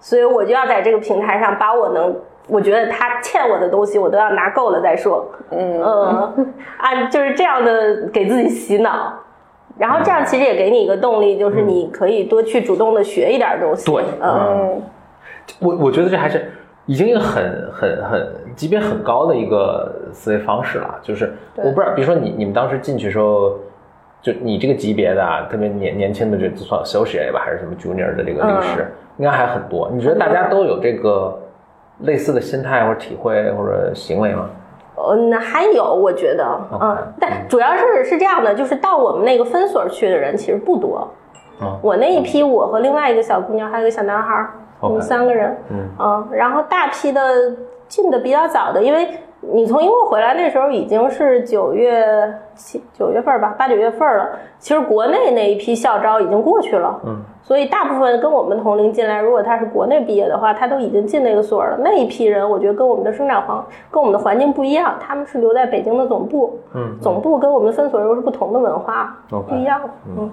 所以我就要在这个平台上把我能，我觉得他欠我的东西，我都要拿够了再说。嗯嗯，啊，就是这样的给自己洗脑，然后这样其实也给你一个动力，就是你可以多去主动的学一点东西。对嗯，嗯我我觉得这还是已经一个很很很级别很高的一个思维方式了。就是我不知道，比如说你你们当时进去的时候，就你这个级别的啊，特别年年轻的这就算 associate 吧，还是什么 junior 的这个律师，应该还很多。你觉得大家都有这个类似的心态或者体会或者行为吗？嗯，还有我觉得，嗯但主要是是这样的，就是到我们那个分所去的人其实不多。嗯我那一批，我和另外一个小姑娘，还有一个小男孩儿，我们三个人。嗯嗯，然后大批的进的比较早的，因为你从英国回来那时候已经是九月七九月份吧，八九月份了。其实国内那一批校招已经过去了，嗯，所以大部分跟我们同龄进来，如果他是国内毕业的话，他都已经进那个所了。那一批人，我觉得跟我们的生长环跟我们的环境不一样，他们是留在北京的总部，嗯总部跟我们分所又是不同的文化不一样，嗯。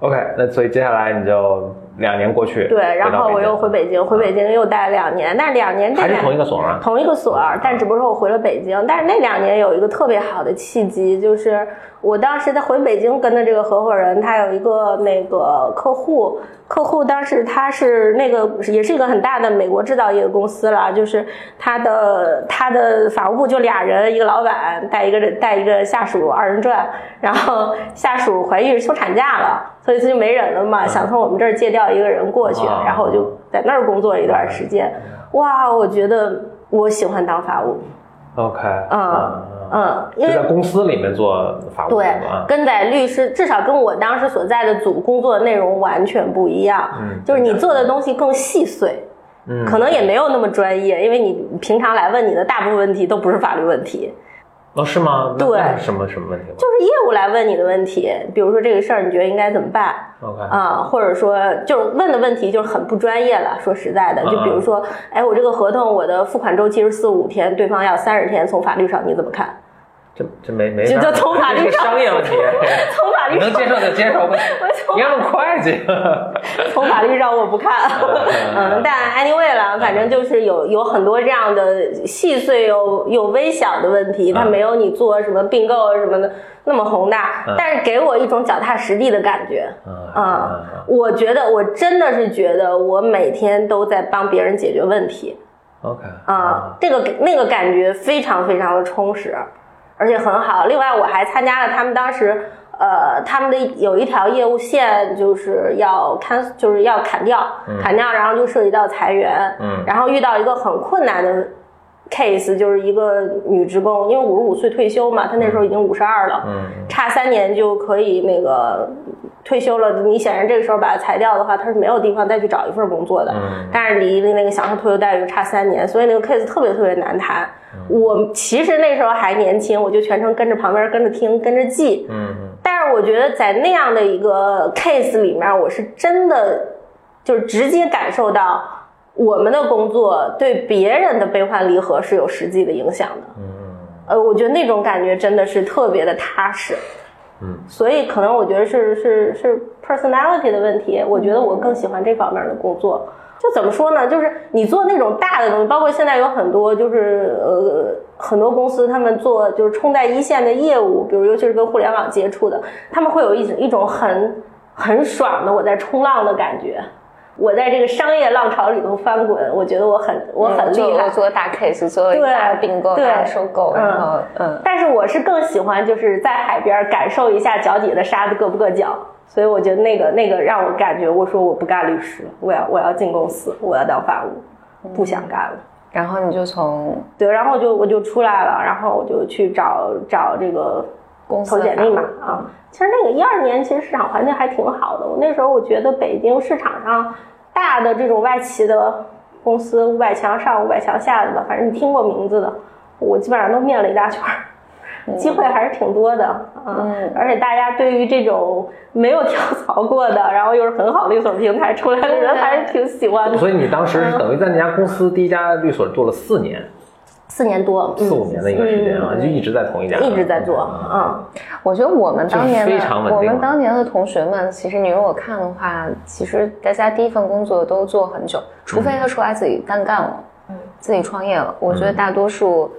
OK，那所以接下来你就两年过去，对，然后我又回北北京，回北京又待了两年，但是两年这还是同一个所吗？同一个所，但只不过是我回了北京。但是那两年有一个特别好的契机，就是我当时在回北京跟的这个合伙人，他有一个那个客户，客户当时他是那个也是一个很大的美国制造业的公司了，就是他的他的法务部就俩人，一个老板带一个带一个下属二人转，然后下属怀孕休产假了，所以他就没人了嘛，想从我们这儿借调一个人过去，啊。然后我就在那儿工作了一段时间。哇，我觉得我喜欢当法务，OK，嗯嗯，因为在公司里面做法务对跟在律师至少跟我当时所在的组工作的内容完全不一样，嗯。就是你做的东西更细碎，嗯可能也没有那么专业，因为你平常来问你的大部分问题都不是法律问题，哦是吗？对什么什么问题就是业务来问你的问题，比如说这个事儿你觉得应该怎么办？？OK，啊、或者说就是问的问题就是很不专业了。说实在的，就比如说，哎，我这个合同我的付款周期是四五天，对方要三十天，从法律上你怎么看？这这没没就法就从法律上商业问题，从法律上能接受就接受，不 你要弄会计，从法律上我不看，嗯，但 anyway 了，反正就是有有很多这样的细碎又又微小的问题，它没有你做什么并购什么的那么宏大嗯，但是给我一种脚踏实地的感觉。嗯啊、我觉得我真的是觉得我每天都在帮别人解决问题 OK 啊、这个那个感觉非常非常的充实，而且很好。另外，我还参加了他们当时呃他们的有一条业务线就是要砍，就是要砍掉，砍掉，然后就涉及到裁员，嗯然后遇到一个很困难的 case，就是一个女职工，因为五十五岁退休嘛，她那时候已经五十二了，嗯差三年就可以那个退休了。你显然这个时候把她裁掉的话，她是没有地方再去找一份工作的。嗯但是离那个享受退休待遇差三年，所以那个 case 特别特别难谈。嗯我其实那时候还年轻，我就全程跟着旁边跟着听，跟着记。嗯但是我觉得在那样的一个 case 里面，我是真的就是直接感受到我们的工作对别人的悲欢离合是有实际的影响的。嗯呃，我觉得那种感觉真的是特别的踏实。嗯，所以可能我觉得是是是 personality 的问题。我觉得我更喜欢这方面的工作。就怎么说呢？就是你做那种大的东西，包括现在有很多就是呃很多公司他们做就是冲在一线的业务，比如尤其是跟互联网接触的，他们会有一种一种很很爽的我在冲浪的感觉。我在这个商业浪潮里头翻滚，我觉得我很我很厉害。做大 case，做对大并购、收购，嗯然后嗯，但是我是更喜欢就是在海边感受一下脚底的沙子硌不硌脚，所以我觉得那个那个让我感觉，我说我不干律师，我要我要进公司，我要当法务，不想干了。然后你就从对，然后就我就出来了，然后我就去找找这个公司投简历嘛啊。其实那个一二年，其实市场环境还挺好的。我那时候我觉得北京市场上大的这种外企的公司，五百强上、五百强下的吧，反正你听过名字的，我基本上都面了一大圈儿。机会还是挺多的啊，嗯而且大家对于这种没有跳槽过的，然后又是很好的律所平台出来的人，还是挺喜欢的。所以你当时是等于在那家公司第一家律所做了四年，四年多，四五年的一个时间啊，嗯。就一直在同一家，一直在做，嗯，我觉得我们当年的稳定我们当年的同学们，其实你如果看的话，其实大家第一份工作都做很久，除非他出来自己单干了，嗯。自己创业了。我觉得大多数、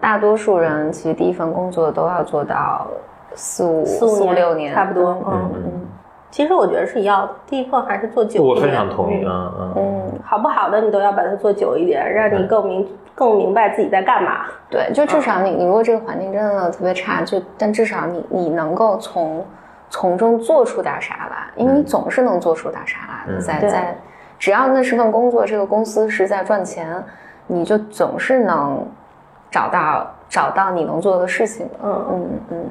大多数人其实第一份工作都要做到四五四五五六年，差不多，嗯。嗯。其实我觉得是一样的，第一份还是做久一我。非常同意，嗯嗯。好不好的你都要把它做久一点，让你更明更明白自己在干嘛。对，就至少你你如果这个环境真的特别差，就但至少你你能够从从中做出点啥来，因为你总是能做出点啥来的，嗯。在在只要那是份工作，这个公司是在赚钱，你就总是能找到找到你能做的事情的。嗯，嗯嗯，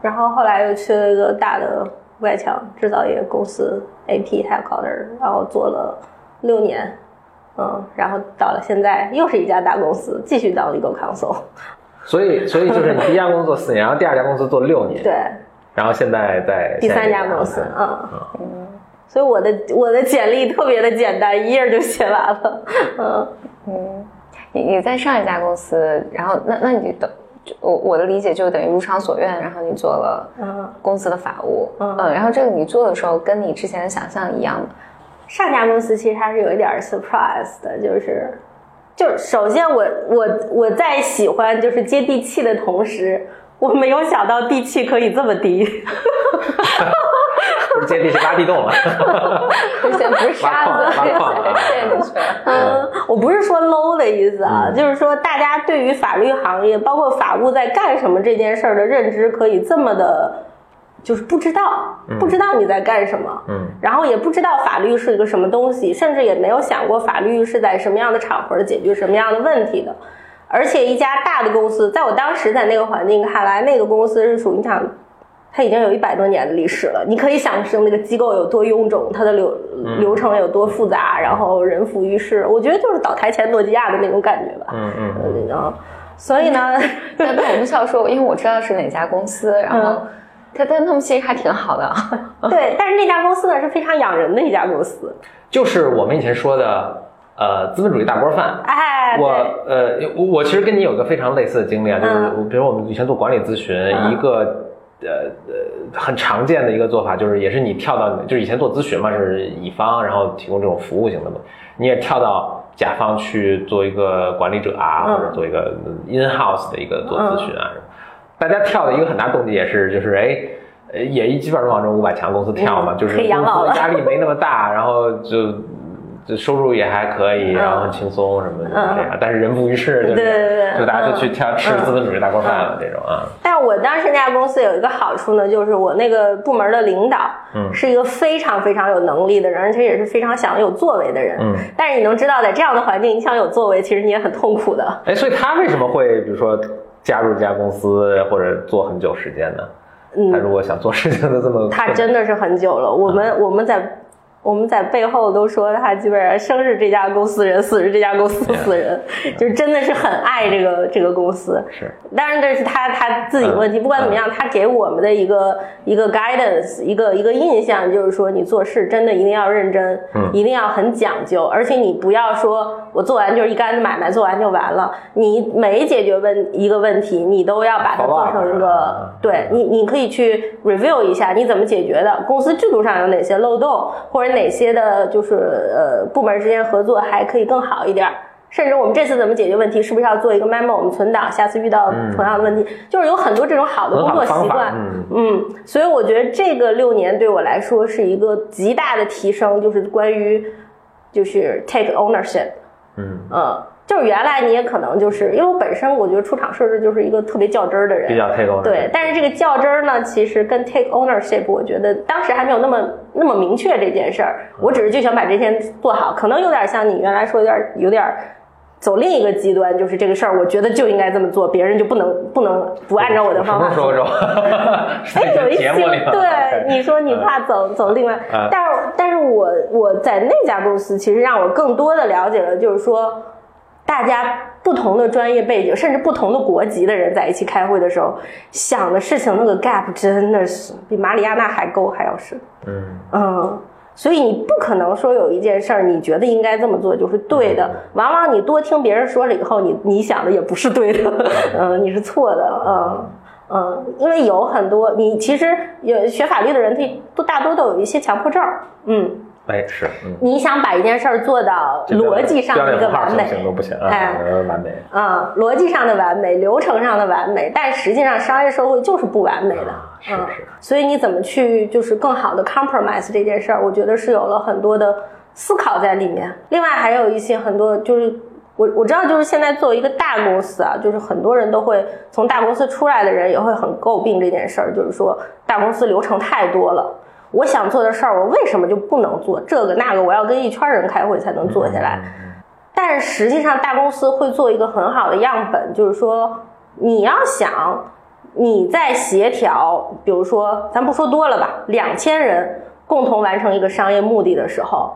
然后后来又去了一个大的外强制造业公司 AP headquarter，然后做了六年，嗯，然后到了现在又是一家大公司，继续当 legal counsel。所以，所以就是你第一家公司做四年，然后第二家公司做六年，对，然后现在在第三家公司，嗯嗯。所以我的我的简历特别的简单，一页就写完了。嗯嗯，你你在上一家公司，然后那那你等就我我的理解就等于如偿所愿，然后你做了嗯，公司的法务，嗯呃，然后这个你做的时候跟你之前的想象一样吗？上家公司其实还是有一点儿 surprise 的，就是，就是首先我我我在喜欢就是接地气的同时，我没有想到地气可以这么低。不 是接地是挖地洞了。之前不是沙子，挖矿 挖矿陷进去了。嗯，我不是说 low 的意思啊，嗯就是说大家对于法律行业，包括法务在干什么这件事儿的认知，可以这么的，就是不知道，不知道你在干什么，嗯，然后也不知道法律是一个什么东西，甚至也没有想过法律是在什么样的场合解决什么样的问题的。而且一家大的公司，在我当时在那个环境看来，那个公司是属于像。它已经有一百多年的历史了，你可以想象那个机构有多臃肿，它的流流程有多复杂，然后人浮于事。我觉得就是倒台前诺基亚的那种感觉吧。嗯嗯，嗯，然后所以呢，但但我不需要说，因为我知道是哪家公司，然后嗯他但他们其实还挺好的。对，但是那家公司呢是非常养人的一家公司。就是我们以前说的，呃，资本主义大锅饭。哎，我，呃，我我其实跟你有一个非常类似的经历啊，就是嗯比如我们以前做管理咨询，嗯一个呃呃很常见的一个做法，就是也是你跳到就是以前做咨询嘛，是乙方，然后提供这种服务型的嘛，你也跳到甲方去做一个管理者啊，嗯或者做一个 in house 的一个做咨询啊，大家跳的一个很大动机也是就是哎。呃，也一基本上往这五百强公司跳嘛，嗯就是工资压力没那么大，然后就就收入也还可以，嗯然后很轻松什么的嗯这样，但是人浮于事，就对对对就大家就去挑吃嗯资本主义大锅饭了这种啊，但我当时那家公司有一个好处呢，就是我那个部门的领导，嗯是一个非常非常有能力的人，而且也是非常想有作为的人。嗯，但是你能知道，在这样的环境，你想有作为，其实你也很痛苦的。哎，所以他为什么会比如说加入这家公司或者做很久时间呢？他如果想做事情的这么，嗯他真的是很久了。我们我们在我们在背后都说他基本上生是这家公司人，死是这家公司死人，就是真的是很爱这个这个公司。是。当然这是他他自己的问题，嗯。不管怎么样，他给我们的一个一个 guidance，一个一个印象就是说，你做事真的一定要认真，嗯。一定要很讲究，而且你不要说我做完就是一竿子买卖，做完就完了。你每解决问一个问题，你都要把它做成一个对你，你可以去 review 一下你怎么解决的，公司制度上有哪些漏洞，或者哪些的就是呃部门之间合作还可以更好一点儿。甚至我们这次怎么解决问题，是不是要做一个 memo，我们存档，下次遇到同样的问题，就是有很多这种好的工作习惯。嗯嗯，所以我觉得这个六年对我来说是一个极大的提升，就是关于就是 take ownership。嗯，嗯，就是原来你也可能就是因为我本身我觉得出厂设置就是一个特别较真儿的人，比较 take ownership 对，但是这个较真儿呢，其实跟 take ownership，我觉得当时还没有那么那么明确这件事儿。我只是就想把这件做好，可能有点像你原来说有点有点走另一个极端，就是这个事儿，我觉得就应该这么做，别人就不能不能不按照我的方法做什么时。候哎，有一期节目里面对你说你怕走走另外嗯，但是但是我我在那家公司，其实让我更多的了解了，就是说大家不同的专业背景，甚至不同的国籍的人在一起开会的时候，想的事情那个 gap 真的是比马里亚纳海沟还要深。嗯。嗯，所以你不可能说有一件事儿你觉得应该这么做就是对的，往往你多听别人说了以后，你你想的也不是对的，嗯，你是错的，嗯。嗯，因为有很多你其实有学法律的人，他都大多都有一些强迫症儿，嗯，哎是嗯，你想把一件事儿做到逻辑上的一个完美，行都不行啊，完美啊、逻辑上的完美，流程上的完美，但实际上商业社会就是不完美的，啊是嗯是，所以你怎么去就是更好的 compromise 这件事儿，我觉得是有了很多的思考在里面。另外还有一些很多就是。我我知道，就是现在作为一个大公司啊，就是很多人都会从大公司出来的人也会很诟病这件事儿，就是说大公司流程太多了。我想做的事儿，我为什么就不能做这个那个？我要跟一圈人开会才能做下来。但是实际上，大公司会做一个很好的样本，就是说，你要想你在协调，比如说，咱不说多了吧，两千人共同完成一个商业目的的时候，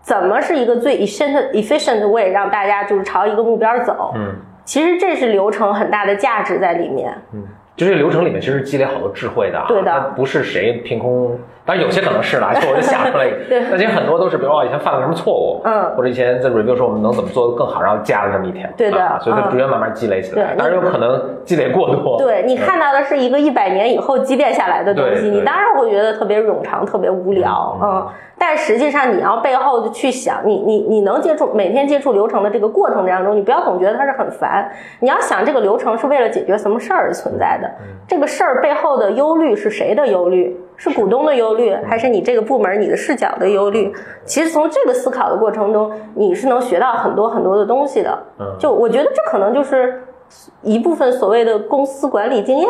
怎么是一个最 efficient efficient way 让大家就是朝一个目标走？嗯其实这是流程很大的价值在里面。嗯，就这个流程里面其实积累好多智慧的啊，对的不是谁凭空，当然有些可能是啦，就我就想出来一个，对。但其实很多都是，比如说哦以前犯了什么错误，嗯。或者以前在 review 说我们能怎么做得更好，然后加了这么一条，对的。啊所以它嗯。逐渐慢慢积累起来，对当然有可能积累过多，对你看到的是一个一百年以后积淀下来的东西，你当然会觉得特别冗长、特别无聊，嗯。但实际上，你要背后的去想，你你你能接触每天接触流程的这个过程当中，你不要总觉得它是很烦。你要想这个流程是为了解决什么事儿而存在的，这个事儿背后的忧虑是谁的忧虑？是股东的忧虑，还是你这个部门你的视角的忧虑？其实从这个思考的过程中，你是能学到很多很多的东西的。嗯就我觉得这可能就是一部分所谓的公司管理经验。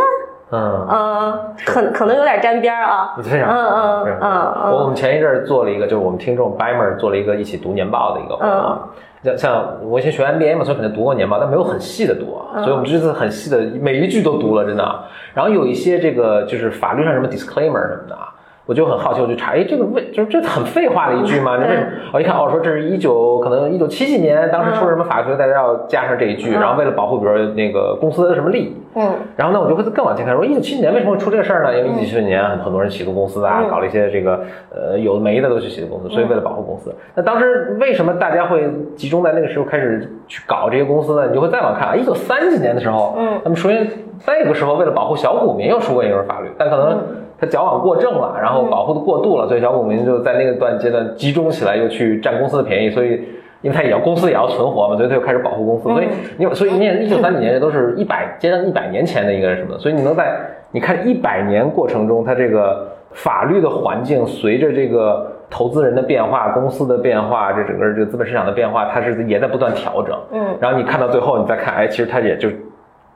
嗯。嗯，可可能有点沾边儿啊。嗯嗯嗯嗯我我们前一阵儿做了一个，就是我们听众 Bimer 做了一个一起读年报的一个活动。嗯像像我以前学 MBA 嘛，所以可能读过年嘛，但没有很细的读，嗯所以我们这次很细的每一句都读了，真的。然后有一些这个就是法律上什么 disclaimer 什么的啊，我就很好奇，我就查，哎，这个为就是这很废话的一句吗？你为什么？我一看，哦，说这是一九可能一九七几年，当时出了什么法规，大家要加上这一句，嗯。然后为了保护比如说那个公司的什么利益，嗯。然后呢，我就会更往前看，说一九七几年为什么会出这个事儿呢？因为一九七几年很很多人起诉公司啊，嗯。搞了一些这个呃有的没的都去起诉公司，所以为了保护公司，那当时为什么大家会集中在那个时候开始去搞这些公司呢？你就会再往看啊，一九三几年的时候，嗯。那么首先那个时候为了保护小股民又出过一轮法律，但可能他矫枉过正了，然后保护的过度了，所以小股民就在那个段阶段集中起来，又去占公司的便宜，所以。因为他也要公司也要存活嘛，所以他就开始保护公司。所以你，所以你也一九三几年这都是一百接近一百年前的一个什么，所以你能在你看一百年过程中，它这个法律的环境随着这个投资人的变化、公司的变化、这整个这个资本市场的变化，它是也在不断调整。嗯然后你看到最后，你再看，哎，其实它也就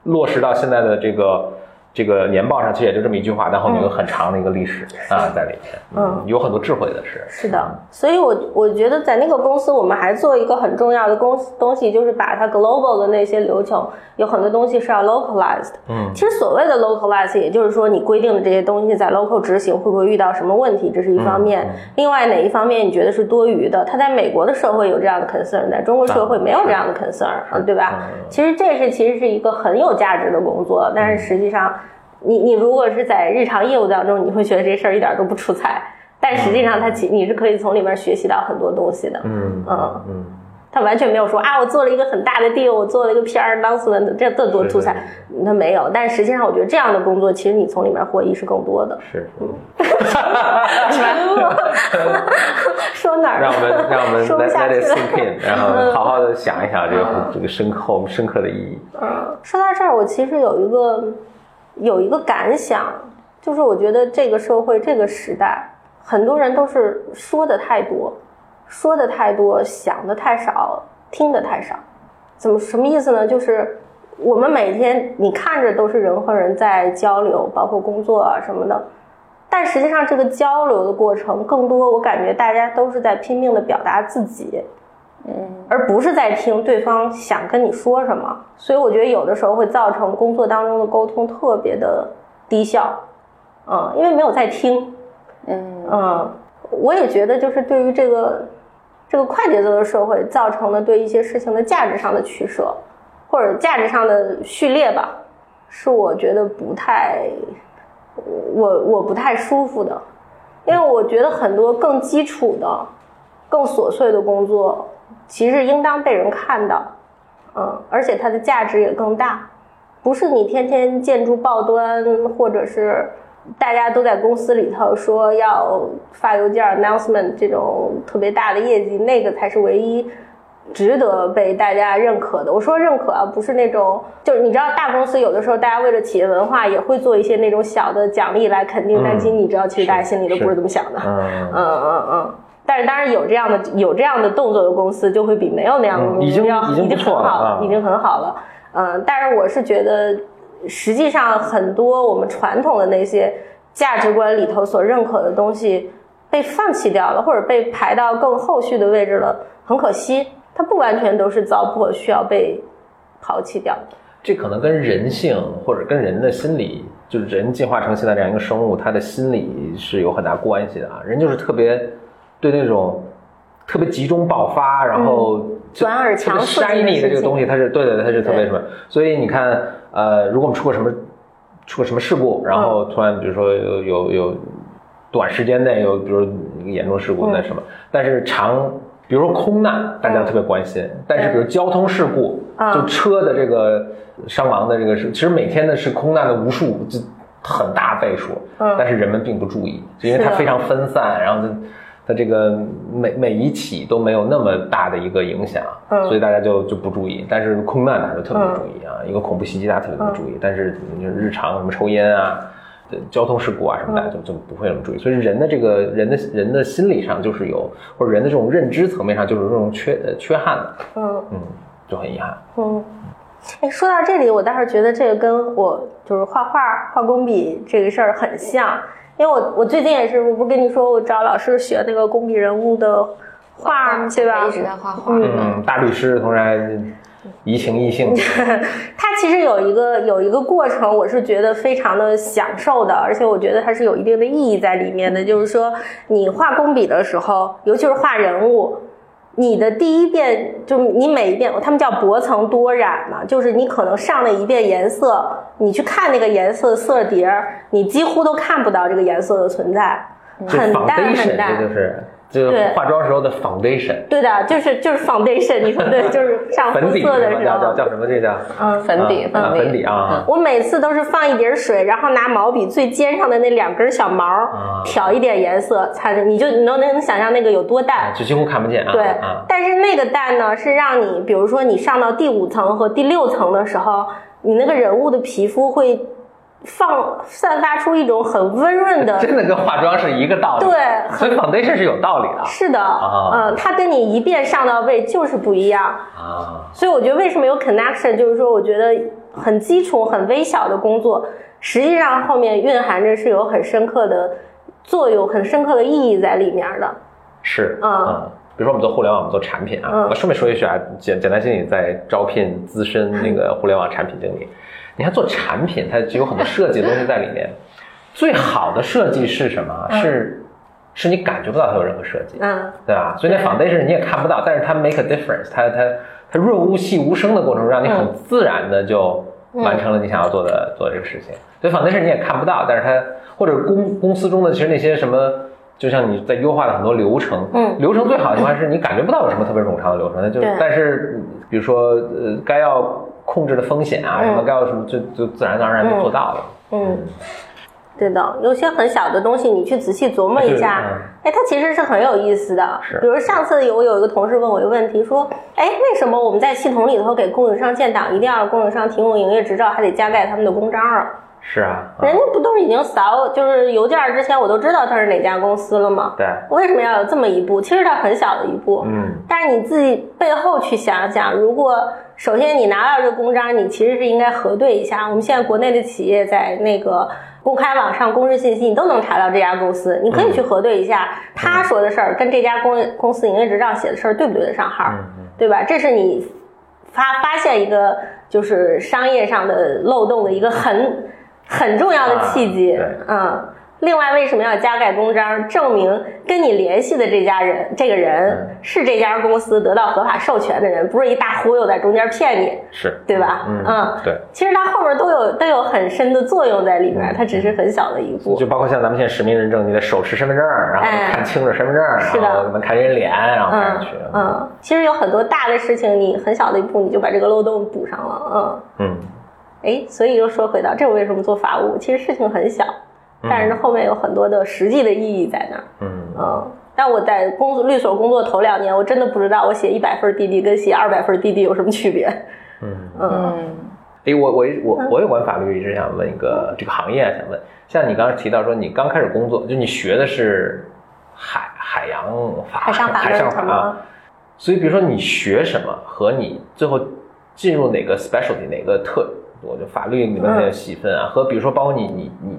落实到现在的这个这个年报上，其实也就这么一句话，但后面有很长的一个历史啊在里面，嗯，有很多智慧的事。是的，所以我我觉得在那个公司，我们还做一个很重要的公东西，就是把它 global 的那些流程，有很多东西是要 localized。嗯其实所谓的 localized，也就是说你规定的这些东西在 local 执行会不会遇到什么问题，这是一方面。另外哪一方面你觉得是多余的？它在美国的社会有这样的 concern，在中国社会没有这样的 concern，、嗯、对吧？其实这是其实是一个很有价值的工作，但是实际上。你你如果是在日常业务当中，你会觉得这事儿一点都不出彩，但实际上它其你是可以从里面学习到很多东西的。嗯嗯嗯，他完全没有说啊，我做了一个很大的 deal，我做了一个 PR announcement，这这多出彩，他没有。但实际上，我觉得这样的工作，其实你从里面获益是更多的。是。说哪儿了？让我们让我们 let it 了 sink in，然后好好的想一想这个这个深刻深刻的意义。嗯，说到这儿，我其实有一个有一个感想，就是我觉得这个社会这个时代，很多人都是说的太多，说的太多，想的太少，听的太少。怎么什么意思呢？就是我们每天你看着都是人和人在交流，包括工作啊什么的，但实际上这个交流的过程，更多我感觉大家都是在拼命的表达自己。而不是在听对方想跟你说什么，所以我觉得有的时候会造成工作当中的沟通特别的低效，嗯，因为没有在听，嗯。嗯，我也觉得就是对于这个这个快节奏的社会造成的对一些事情的价值上的取舍，或者价值上的序列吧，是我觉得不太，我我不太舒服的，因为我觉得很多更基础的、更琐碎的工作，其实应当被人看到，嗯，而且它的价值也更大，不是你天天建筑报端，或者是大家都在公司里头说要发邮件 announcement 这种特别大的业绩，那个才是唯一值得被大家认可的。我说认可啊，不是那种，就是你知道大公司有的时候大家为了企业文化也会做一些那种小的奖励来肯定，但其实你知道，其实大家心里都不是这么想的。嗯嗯嗯嗯。但是当然有这样的有这样的动作的公司，就会比没有那样的公司嗯已经已经不错了很好啊已经很好了。嗯，但是我是觉得，实际上很多我们传统的那些价值观里头所认可的东西被放弃掉了，或者被排到更后续的位置了，很可惜。它不完全都是糟粕，需要被抛弃掉的。这可能跟人性或者跟人的心理，就是人进化成现在这样一个生物，他的心理是有很大关系的啊。人就是特别对那种特别集中爆发，然后就短而强特别刺激的这个东西，它是对对对，它是特别什么？所以你看，呃，如果我们出过什么出个什么事故，然后突然比如说有有有短时间内有比如严重事故那什么，但是长比如说空难，大家特别关心，但是比如交通事故，嗯。就车的这个伤亡的这个是，其实每天的是空难的无数，就很大倍数，嗯。但是人们并不注意，就因为它非常分散，然后它它这个每每一起都没有那么大的一个影响，嗯所以大家就就不注意。但是空难大家就特别注意啊，一个恐怖袭击大家特别嗯注意，但是你日常什么抽烟啊。呃交通事故啊什么的，嗯就就不会那么注意，所以人的这个人的人的心理上就是有，或者人的这种认知层面上就是这种缺呃缺憾的，嗯嗯，就很遗憾。嗯。哎，说到这里，我倒是觉得这个跟我就是画画、画工笔这个事儿很像，因为我我最近也是，我不是跟你说我找老师学那个工笔人物的画，对吧？一直在画画。嗯，大律师同然移情易性，他其实有一个有一个过程，我是觉得非常的享受的，而且我觉得它是有一定的意义在里面的。就是说，你画工笔的时候，尤其是画人物，你的第一遍就是你每一遍，他们叫薄层多染嘛，就是你可能上了一遍颜色，你去看那个颜色的色碟儿，你几乎都看不到这个颜色的存在，很淡很淡这。就是就是对。化妆时候的 foundation，对的，就是就是 foundation，你说对，就是上粉底肤色的时候，叫叫叫什么？这叫？嗯，粉底，粉底。底啊，我每次都是放一点水，然后拿毛笔最尖上的那两根小毛啊。挑一点颜色，擦着你就你能能想象那个有多淡。就几乎看不见啊。对啊，，但是那个淡呢，是让你，比如说你上到第五层和第六层的时候，你那个人物的皮肤会放散发出一种很温润的，真的跟化妆是一个道理。对所以 foundation 是有道理的是的，啊嗯，它跟你一遍上到位就是不一样。啊。所以我觉得为什么有 connection，就是说我觉得很基础、很微小的工作，实际上后面蕴含着是有很深刻的作用、很深刻的意义在里面的。是，嗯比如说我们做互联网，我们做产品啊，嗯我顺便说一句啊，简简单经理在招聘资深那个互联网产品经理，你看做产品，它就有很多设计的东西在里面。最好的设计是什么？是是你感觉不到它有任何设计，嗯，对吧？所以那 foundation 你也看不到，但是它 make a difference，它它它润物细无声的过程中，让你很自然的就完成了你想要做的、做的这个事情。所以 foundation 你也看不到，但是它或者公公司中的其实那些什么。就像你在优化的很多流程，嗯流程最好的情况是你感觉不到有什么特别冗长的流程，那就但是比如说呃该要控制的风险啊，嗯什么该有什么就就自然而然就做到了。嗯，对的，有些很小的东西，你去仔细琢磨一下哎，它其实是很有意思的。是比如上次有有一个同事问我一个问题，说，哎，为什么我们在系统里头给供应商建档，一定要供应商提供营业执照，还得加盖他们的公章啊？是啊，啊人家不都是已经扫，就是邮件之前我都知道他是哪家公司了吗？对，为什么要有这么一步？其实它很小的一步，嗯，但是你自己背后去想想，如果首先你拿到这个公章，你其实是应该核对一下。我们现在国内的企业在那个公开网上公示信息，你都能查到这家公司，你可以去核对一下，他说的事儿跟这家公公司营业执照写的事儿对不对得上号，嗯对吧？这是你发发现一个就是商业上的漏洞的一个很很重要的契机，嗯。另外，为什么要加盖公章，证明跟你联系的这家人，这个人嗯是这家公司得到合法授权的人，不是一大忽悠在中间骗你，是，对吧？嗯，对。其实它后面都有都有很深的作用在里面，它只是很小的一步。就包括像咱们现在实名认证，你得手持身份证，然后哎看清楚身份证，然后能看人脸，然后看上嗯去。嗯，其实有很多大的事情，你很小的一步你就把这个漏洞补上了，嗯。嗯，哎，所以又说回到这我为什么做法务，其实事情很小，但是后面有很多的实际的意义在那儿。嗯。嗯，但我在工作律所工作头两年，我真的不知道我写一百份滴滴跟写二百份滴滴有什么区别。嗯。嗯。嗯，哎，我我我我有关法律，一直想问一个这个行业，想问，像你刚刚提到说你刚开始工作，就你学的是海海洋法、海上法海上法啊，所以比如说你学什么和你最后进入哪个 specialty 哪个特，我就法律里面的细分啊，和比如说包括你你你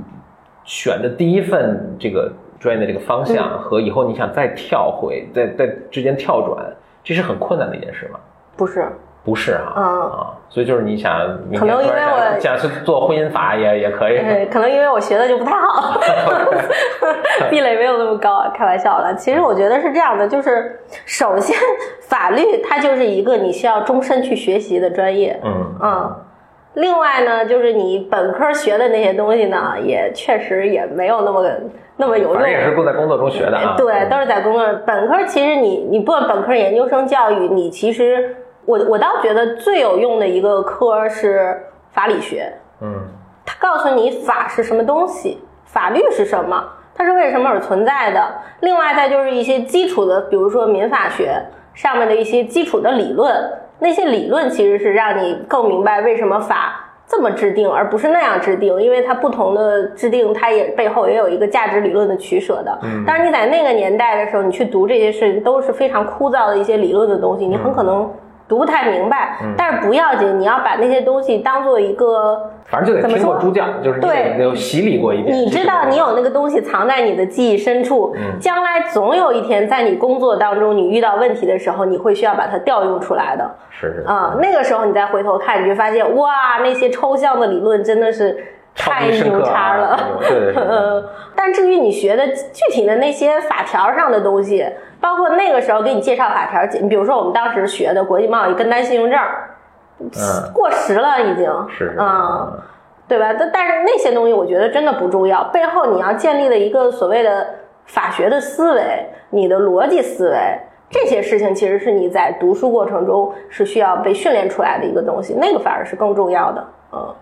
选的第一份这个专业的这个方向、和以后你想再跳回在在之间跳转，这是很困难的一件事吗？不是，不是啊，嗯。啊，所以就是你想可能因为我想想去做婚姻法也也可以，对，可能因为我学的就不太好，壁垒没有那么高啊，开玩笑了。其实我觉得是这样的，就是首先法律它就是一个你需要终身去学习的专业，嗯。嗯，另外呢，就是你本科学的那些东西呢，也确实也没有那么那么有用。反正也是在工作中学的啊。对，都是在工作。本科其实你你不管本科、研究生教育，你其实我我倒觉得最有用的一个科是法理学。嗯，它告诉你法是什么东西，法律是什么，它是为什么而存在的。另外再就是一些基础的，比如说民法学上面的一些基础的理论。那些理论其实是让你更明白为什么法这么制定，而不是那样制定，因为它不同的制定，它也背后也有一个价值理论的取舍的。嗯，但是你在那个年代的时候，你去读这些事情都是非常枯燥的一些理论的东西，你很可能。读不太明白，嗯但是不要紧，你要把那些东西当做一个，反正就得听过猪叫，就是对，有洗礼过一遍。你知道你有那个东西藏在你的记忆深处，将来总有一天在你工作当中你遇到问题的时候，你会需要把它调用出来的。是是啊，那个时候你再回头看，你就发现哇，那些抽象的理论真的是太牛叉了。对，但至于你学的具体的那些法条上的东西。包括那个时候给你介绍法条，你比如说我们当时学的国际贸易跟单信用证，嗯，过时了已经，是啊，对吧？但但是那些东西我觉得真的不重要，背后你要建立的一个所谓的法学的思维，你的逻辑思维，这些事情其实是你在读书过程中是需要被训练出来的一个东西，那个反而是更重要的，嗯。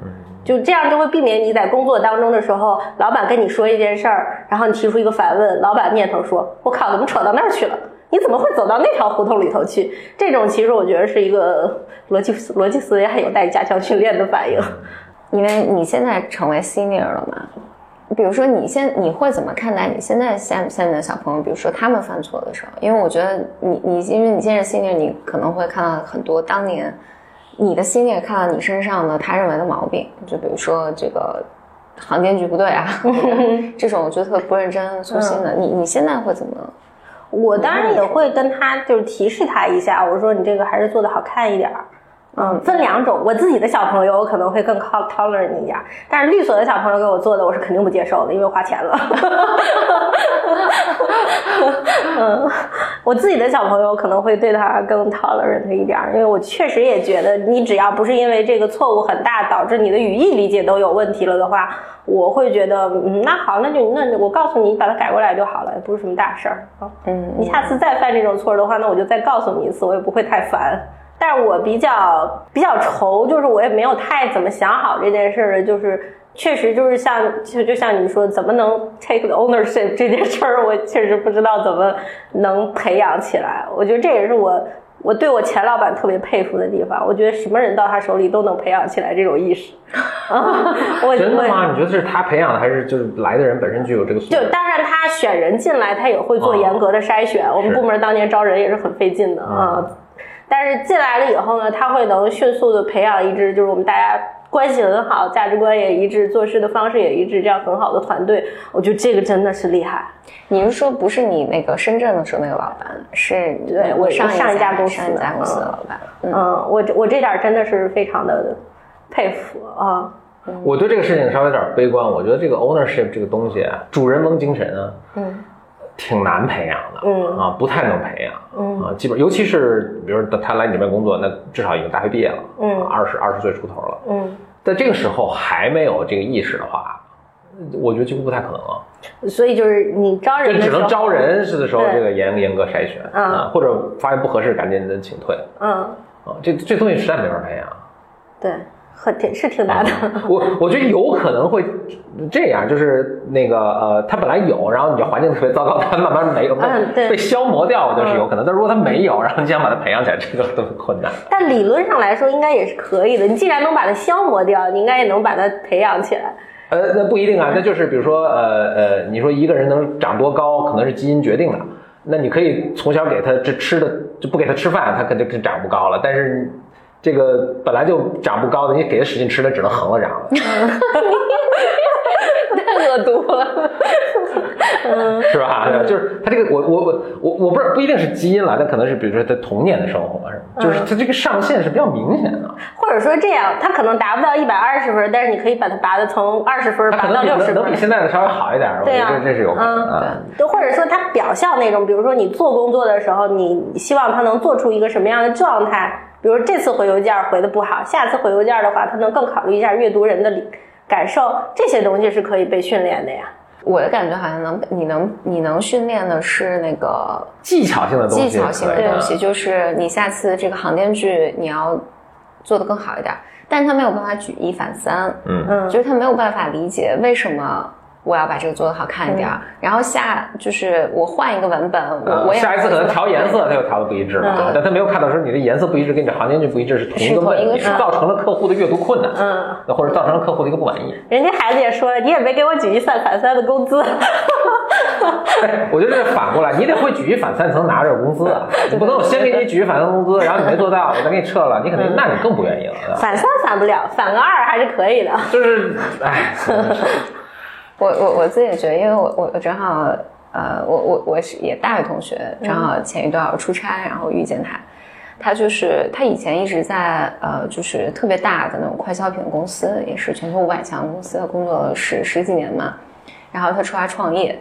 就这样就会避免你在工作当中的时候，老板跟你说一件事儿，然后你提出一个反问，老板念头说：“我靠，怎么扯到那儿去了？你怎么会走到那条胡同里头去？”这种其实我觉得是一个逻辑逻辑思维还有待加强训练的反应。因为你现在成为 senior 了嘛，比如说你现你会怎么看待你现在现现在的小朋友？比如说他们犯错的时候，因为我觉得你你因为你现在 senior，你可能会看到很多当年。你的 senior 看到你身上的他认为的毛病，就比如说这个航天局不对啊，这种我觉得特不认真、粗心的。你你现在会怎么？我当然也会跟他就是提示他一下，我说你这个还是做的好看一点儿。嗯，分两种，我自己的小朋友我可能会更靠 tolerant 一点，但是律所的小朋友给我做的，我是肯定不接受的，因为花钱了。嗯，我自己的小朋友可能会对他更 tolerant 一点，因为我确实也觉得，你只要不是因为这个错误很大导致你的语义理解都有问题了的话，我会觉得，嗯，那好，那就那我告诉你，把它改过来就好了，也不是什么大事儿啊。嗯，你下次再犯这种错的话，那我就再告诉你一次，我也不会太烦。但是我比较比较愁，就是我也没有太怎么想好这件事儿，就是确实就是像就就像你说，怎么能 take the ownership 这件事儿，我确实不知道怎么能培养起来。我觉得这也是我我对我前老板特别佩服的地方。我觉得什么人到他手里都能培养起来这种意识。我真的吗？你觉得是他培养的，还是就是来的人本身具有这个素质？就当然他选人进来，他也会做严格的筛选。我们部门当年招人也是很费劲的啊。但是进来了以后呢，他会能迅速的培养一支，就是我们大家关系很好，价值观也一致，做事的方式也一致，这样很好的团队，我觉得这个真的是厉害。你是说不是你那个深圳的时候那个老板，是对我上上一家公司家公司的老板。嗯，我我这点真的是非常的佩服啊。我对这个事情稍微有点悲观，我觉得这个 ownership 这个东西，主人翁精神啊。嗯。挺难培养的，嗯啊，不太能培养，嗯啊，基本尤其是比如他来你这边工作，那至少已经大学毕业了，嗯，二十二十岁出头了，嗯，在这个时候还没有这个意识的话，我觉得几乎不太可能了。所以就是你招人，只能招人是的时候，这个严严格筛选，啊，或者发现不合适，赶紧的请退，嗯啊，这这东西实在没法培养，对。很挺是挺难的，我我觉得有可能会这样，就是那个呃，他本来有，然后你环境特别糟糕，他慢慢没有，被被消磨掉，就是有可能。但如果他没有，然后你想把他培养起来，这个都很困难。但理论上来说，应该也是可以的。你既然能把它消磨掉，你应该也能把它培养起来。呃，那不一定啊，那就是比如说呃呃，你说一个人能长多高，可能是基因决定的。那你可以从小给他这吃的，就不给他吃饭，他肯定是长不高了。但是。这个本来就长不高的，你给他使劲吃，它只能横着长了。太恶毒了，嗯，是吧？就是他这个，我我我我我不知道，不一定是基因了，但可能是比如说他童年的生活，是就是他这个上限是比较明显的。或者说这样，他可能达不到一百二十分，但是你可以把它拔的从二十分拔到六十分，能比现在的稍微好一点。对啊，这是有可能的。就或者说他表象那种，比如说你做工作的时候，你希望他能做出一个什么样的状态？比如这次回邮件回的不好，下次回邮件的话，他能更考虑一下阅读人的理感受，这些东西是可以被训练的呀。我的感觉好像能，你能你能训练的是那个技巧性的东西，技巧性的东西，就是你下次这个行电句你要做的更好一点，但是他没有办法举一反三，嗯。嗯。就是他没有办法理解为什么我要把这个做的好看一点，然后下就是我换一个文本，我呃我也下一次可能调颜色，它又调的不一致了嗯，但他没有看到说你的颜色不一致跟你的行间距不一致是同一个问题，造成了客户的阅读困难，嗯，或者造成了客户的一个不满意。人家孩子也说了，你也没给我举一三反三的工资。哎，我觉得这反过来，你得会举一反三才能拿着工资啊！你不能我先给你举一反三工资，然后你没做到，我再给你撤了，你肯定那你更不愿意了。反三反不了，反个二还是可以的。就是，哎，我我我自己也觉得，因为我我我正好呃，我我我是也大学同学，正好前一段我出差，然后遇见他，他就是他以前一直在呃，就是特别大的那种快消品公司，也是全球五百强公司工作了十十几年嘛，然后他出来创业，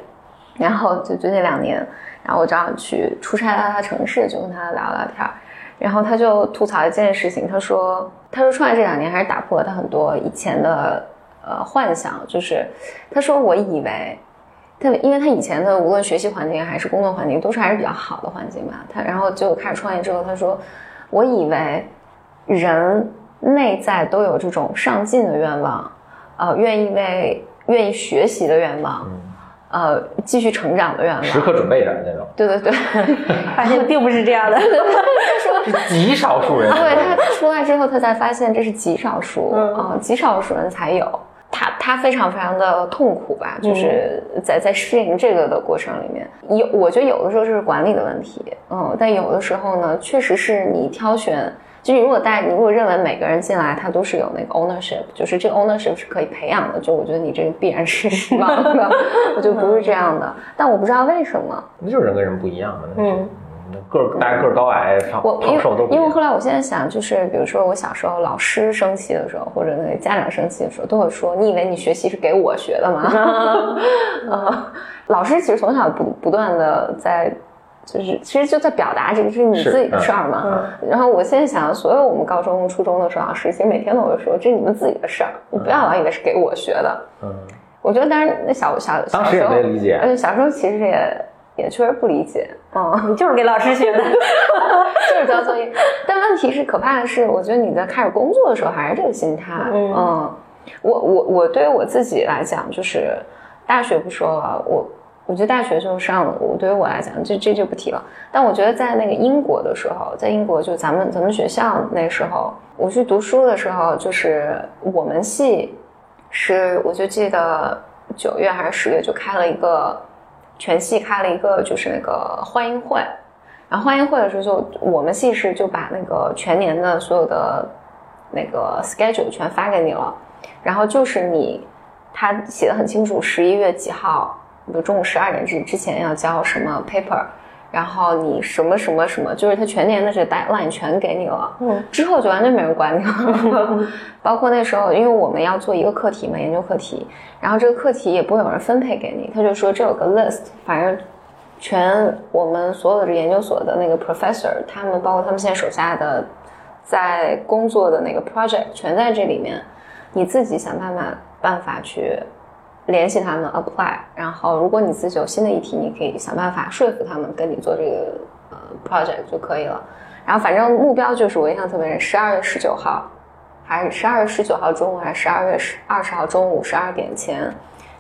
然后就最近两年，然后我正好去出差到他城市，就跟他聊聊天儿。然后他就吐槽一件事情，他说：“他说创业这两年还是打破了他很多以前的呃幻想，就是他说我以为他因为他以前的无论学习环境还是工作环境都是还是比较好的环境吧，他然后就开始创业之后，他说我以为人内在都有这种上进的愿望，呃，愿意为愿意学习的愿望，呃，继续成长的愿望，时刻准备着那种，对对对。”发现并不是这样的。是极少数人。对他出来之后，他才发现这是极少数嗯啊、极少数人才有。他他非常非常的痛苦吧，就是在在适应这个的过程里面，有我觉得有的时候这是管理的问题，嗯，但有的时候呢，确实是你挑选。就是如果大家你如果认为每个人进来他都是有那个 ownership，就是这个 ownership 是可以培养的，就我觉得你这个必然是失望的，我觉得不是这样的。但我不知道为什么，那就是人跟人不一样嘛。那是嗯嗯，个儿大家个儿高矮、胖我因胖瘦都因为后来我现在想，就是比如说我小时候老师生气的时候，或者那个家长生气的时候，都会说：“你以为你学习是给我学的吗？”呃，老师其实从小不不断的在。就是其实就在表达这个是你是自己的事儿嘛，然后我现在想，所有我们高中、初中的时候，老师其实每天都会说，这是你们自己的事儿，你不要老以为是给我学的。嗯，我觉得当然那小小小时候没理解而且小时候其实也也确实不理解，嗯，你就是给老师学的。就是交作业。但问题是，可怕的是，我觉得你在开始工作的时候还是这个心态。嗯嗯，我我我对于我自己来讲，就是大学不说了，我我觉得大学就上了，我对于我来讲，这这就不提了。但我觉得在那个英国的时候，在英国就咱们咱们学校那时候，我去读书的时候，就是我们系是我就记得九月还是十月就开了一个全系开了一个就是那个欢迎会。然后欢迎会的时候就，我们系是就把那个全年的所有的那个 schedule 全发给你了，然后就是你，他写的很清楚，十一月几号，比如中午十二点之之前要交什么 paper，然后你什么什么什么，就是他全年的这个 deadline 全给你了，嗯，之后就完全没人管你了，包括那时候，因为我们要做一个课题嘛，研究课题，然后这个课题也不会有人分配给你，他就说这有个 list，反正全我们所有的研究所的那个 professor，他们包括他们现在手下的在工作的那个 project 全在这里面，你自己想办法办法去联系他们 apply，然后如果你自己有新的议题，你可以想办法说服他们跟你做这个呃 project 就可以了。然后反正目标就是我印象特别深，十二月十九号，还是十二月十九号中午，还是十二月十二十号中午十二点前，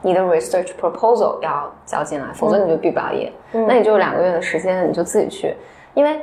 你的 research proposal 要交进来，否则你就毕不了业。那你就两个月的时间，你就自己去，因为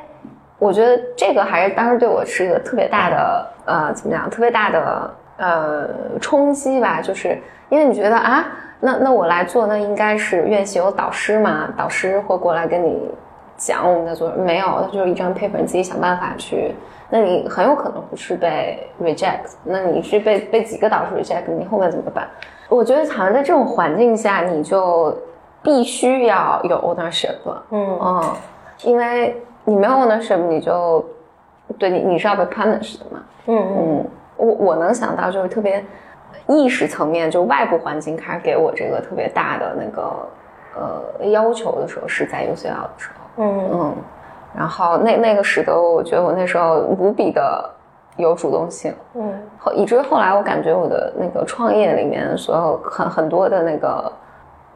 我觉得这个还是当时对我是一个特别大的呃怎么讲，特别大的呃冲击吧，就是因为你觉得啊，那那我来做，那应该是院系有导师嘛，导师会过来跟你讲我们在做，没有，它就是一张 paper，你自己想办法去。那你很有可能不是被 reject，那你是被被几个导师 reject，你后面怎么办？我觉得好像在这种环境下，你就必须要有 ownership 了，嗯。嗯，因为你没有 ownership，你就对你你是要被 punish 的嘛，嗯。嗯，我我能想到就是特别意识层面，就外部环境开始给我这个特别大的那个呃要求的时候，是在 UCL 的时候，嗯。嗯，然后那那个使得我觉得我那时候无比的有主动性，嗯。后以至于后来我感觉我的那个创业里面所有很很多的那个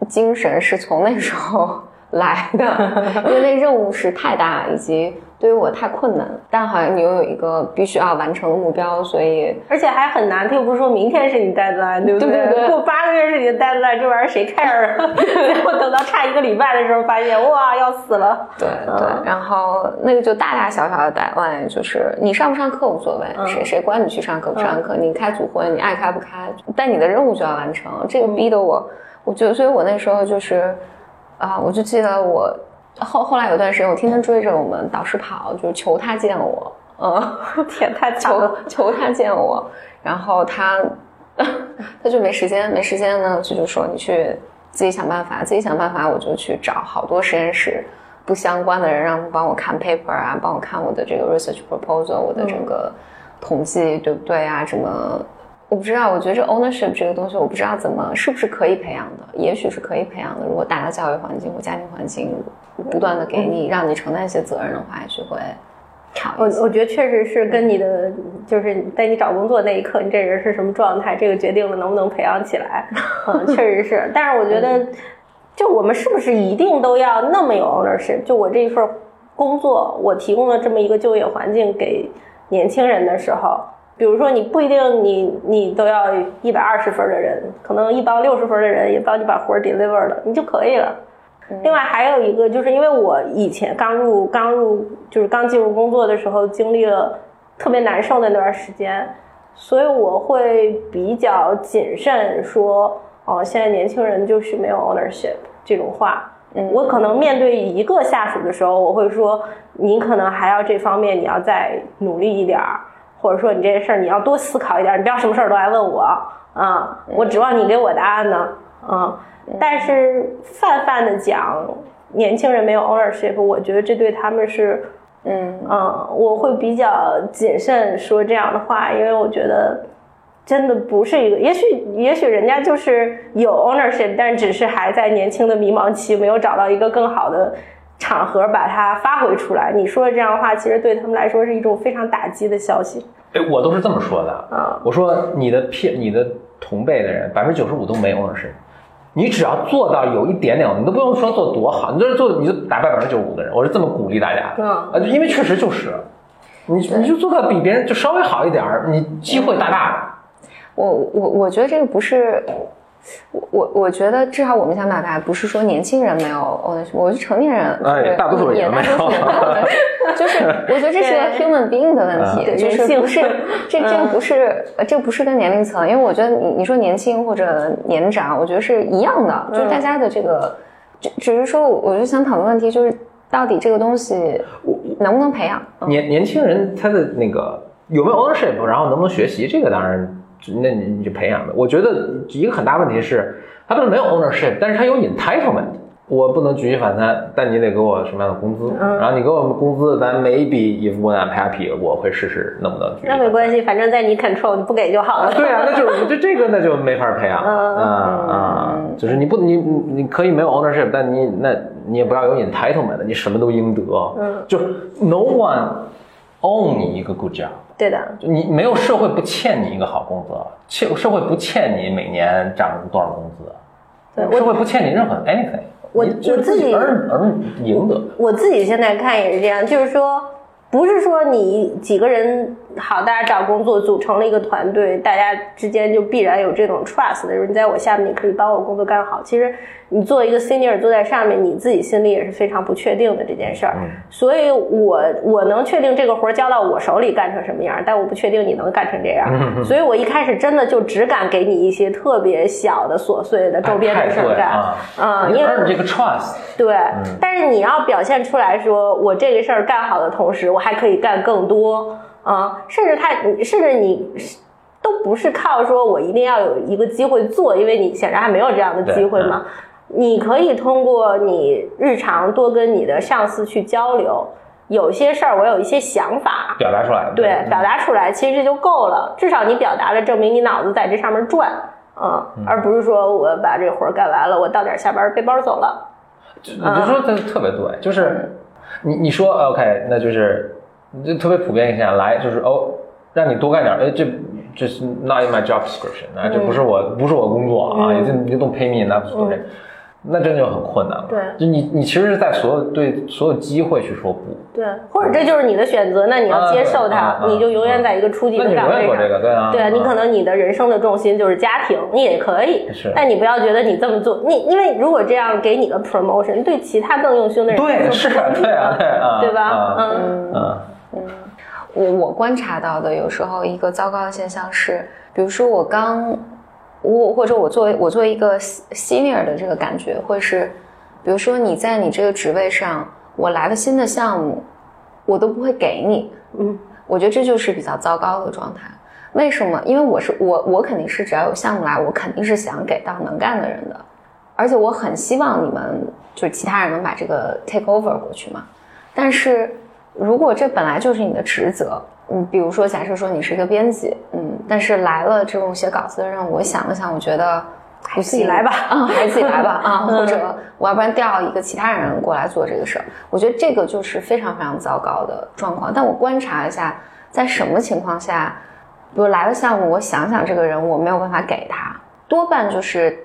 精神是从那时候 来的，因为那任务是太大，以及对于我太困难，但好像你又有一个必须要完成的目标，所以而且还很难，他又不是说明天是你 deadline，对不对？对对过八个月是你的 deadline，这玩意儿谁 care 啊？最后等到差一个礼拜的时候，发现哇要死了。对对，然后那个就大大小小的 deadline，就是你上不上课无所谓，嗯。谁谁管你去上课不上课，你开组会你爱开不开，但你的任务就要完成，这个逼得我，我觉得，所以我那时候就是，啊，我就记得我后后来有段时间，我天天追着我们导师跑，就是求他见我，嗯，天，太求。求他见我，然后他 他就没时间，没时间呢，就就说你去自己想办法，自己想办法，我就去找好多实验室不相关的人，让他们帮我看 paper 啊，帮我看我的这个 research proposal，我的整个统计对不对啊？什么？我不知道，我觉得这 ownership 这个东西，我不知道怎么是不是可以培养的，也许是可以培养的。如果大的教育环境或家庭环境不断的给你，让你承担一些责任的话，也许会好我。我觉得确实是跟你的，就是在你找工作那一刻，你这人是什么状态，这个决定了能不能培养起来。嗯，确实是。但是我觉得，就我们是不是一定都要那么有 ownership？就我这一份工作，我提供了这么一个就业环境给年轻人的时候，比如说你不一定你你都要一百二十分的人，可能一帮六十分的人也帮你把活儿 deliver 了，你就可以了。另外还有一个，就是因为我以前刚入刚入就是刚进入工作的时候，经历了特别难受的那段时间，所以我会比较谨慎说，哦，现在年轻人就是没有 ownership 这种话。嗯我可能面对一个下属的时候，我会说，你可能还要这方面你要再努力一点儿，或者说你这些事儿你要多思考一点儿，你不要什么事儿都来问我啊，我指望你给我答案呢，啊。但是泛泛的讲，年轻人没有 ownership，我觉得这对他们是，嗯嗯，我会比较谨慎说这样的话，因为我觉得真的不是一个，也许也许人家就是有 ownership，但只是还在年轻的迷茫期，没有找到一个更好的场合把它发挥出来。你说的这样的话，其实对他们来说是一种非常打击的消息。哎，我都是这么说的。啊我说你的偏你的同辈的人，百分之九十五都没 ownership。你只要做到有一点点，你都不用说做多好，你就是做你就打败百分之九十五的人。我是这么鼓励大家的。嗯啊，就因为确实就是，你你就做到比别人就稍微好一点儿，你机会大大的。我我我觉得这个不是，我我我觉得至少我们想表达不是说年轻人没有 ownership，我是成年人，哎大多数人也也没有 就是我觉得这是个 human being 的问题，就是人性不是 这这个不是呃这个不是跟年龄层，因为我觉得你你说年轻或者年长，我觉得是一样的，就是大家的这个，只只是说我就想讨论问题就是到底这个东西能不能培养？嗯年年轻人他的那个有没有 ownership，然后能不能学习，这个当然，那你你就培养的。我觉得一个很大问题是，他不是没有 ownership，但是他有 entitlement。我不能举一反三，但你得给我什么样的工资？嗯然后你给我们工资，咱每一笔 if when I'm happy，我会试试能不能。那没关系，反正在你 control，你不给就好了。对啊，那就是这这个那就没法培养了嗯啊啊！就是你不你你你可以没有 ownership，但你那你也不要有 entitlement，你什么都应得。嗯，就 no one own 你一个 good job，对的，就你没有社会不欠你一个好工作，欠社会不欠你每年涨多少工资，对社会不欠你任何 anything，我我自己而而赢得。我自己现在看也是这样，就是说，不是说你几个人好，大家找工作组成了一个团队，大家之间就必然有这种 trust 的，就是你在我下面，你可以帮我工作干好。其实你做一个 senior 坐在上面，你自己心里也是非常不确定的这件事儿。所以我我能确定这个活儿交到我手里干成什么样，但我不确定你能干成这样。所以我一开始真的就只敢给你一些特别小的琐碎的周边的事儿干。啊，嗯，因为而这个 trust，对，但是你要表现出来说，我这个事儿干好的同时，我还可以干更多啊、甚至他，甚至你都不是靠说我一定要有一个机会做，因为你显然还没有这样的机会嘛。你可以通过你日常多跟你的上司去交流，有些事儿我有一些想法，表达出来。对，表达出来，其实这就够了。至少你表达了，证明你脑子在这上面转，嗯，而不是说我把这活儿干完了，我到点下班儿背包走了。就你就说的特别对，就是你你说 OK，那就是就特别普遍一下来，就是哦，让你多干点，哎，这这是 not in my job description 啊，这不是我不是我工作啊，嗯你这你都 pay me enough for it，那真就很困难了。对就你你其实是在所有对所有机会去说不。对，或者这就是你的选择，那你要接受它，你就永远在一个初级的岗位上。远做这个，对啊。对啊，你可能你的人生的重心就是家庭，你也可以，是但你不要觉得你这么做，你因为如果这样给你的 promotion，对其他更用心的人对就是对啊对啊对吧？啊嗯嗯我我观察到的有时候一个糟糕的现象是，比如说我刚我或者我作为我作为一个 senior 的这个感觉，会是，比如说你在你这个职位上，我来了新的项目，我都不会给你，嗯，我觉得这就是比较糟糕的状态。为什么？因为我是我我肯定是只要有项目来，我肯定是想给到能干的人的，而且我很希望你们就是其他人能把这个 take over 过去嘛。但是如果这本来就是你的职责，嗯，比如说假设说你是一个编辑，嗯，但是来了这种写稿子的任务，我想了想，我觉得还是自己来吧啊，还是自己来吧啊，嗯 或者我要不然调一个其他人过来做这个事儿，我觉得这个就是非常非常糟糕的状况。但我观察一下，在什么情况下，比如来了项目，我想想这个人我没有办法给他，多半就是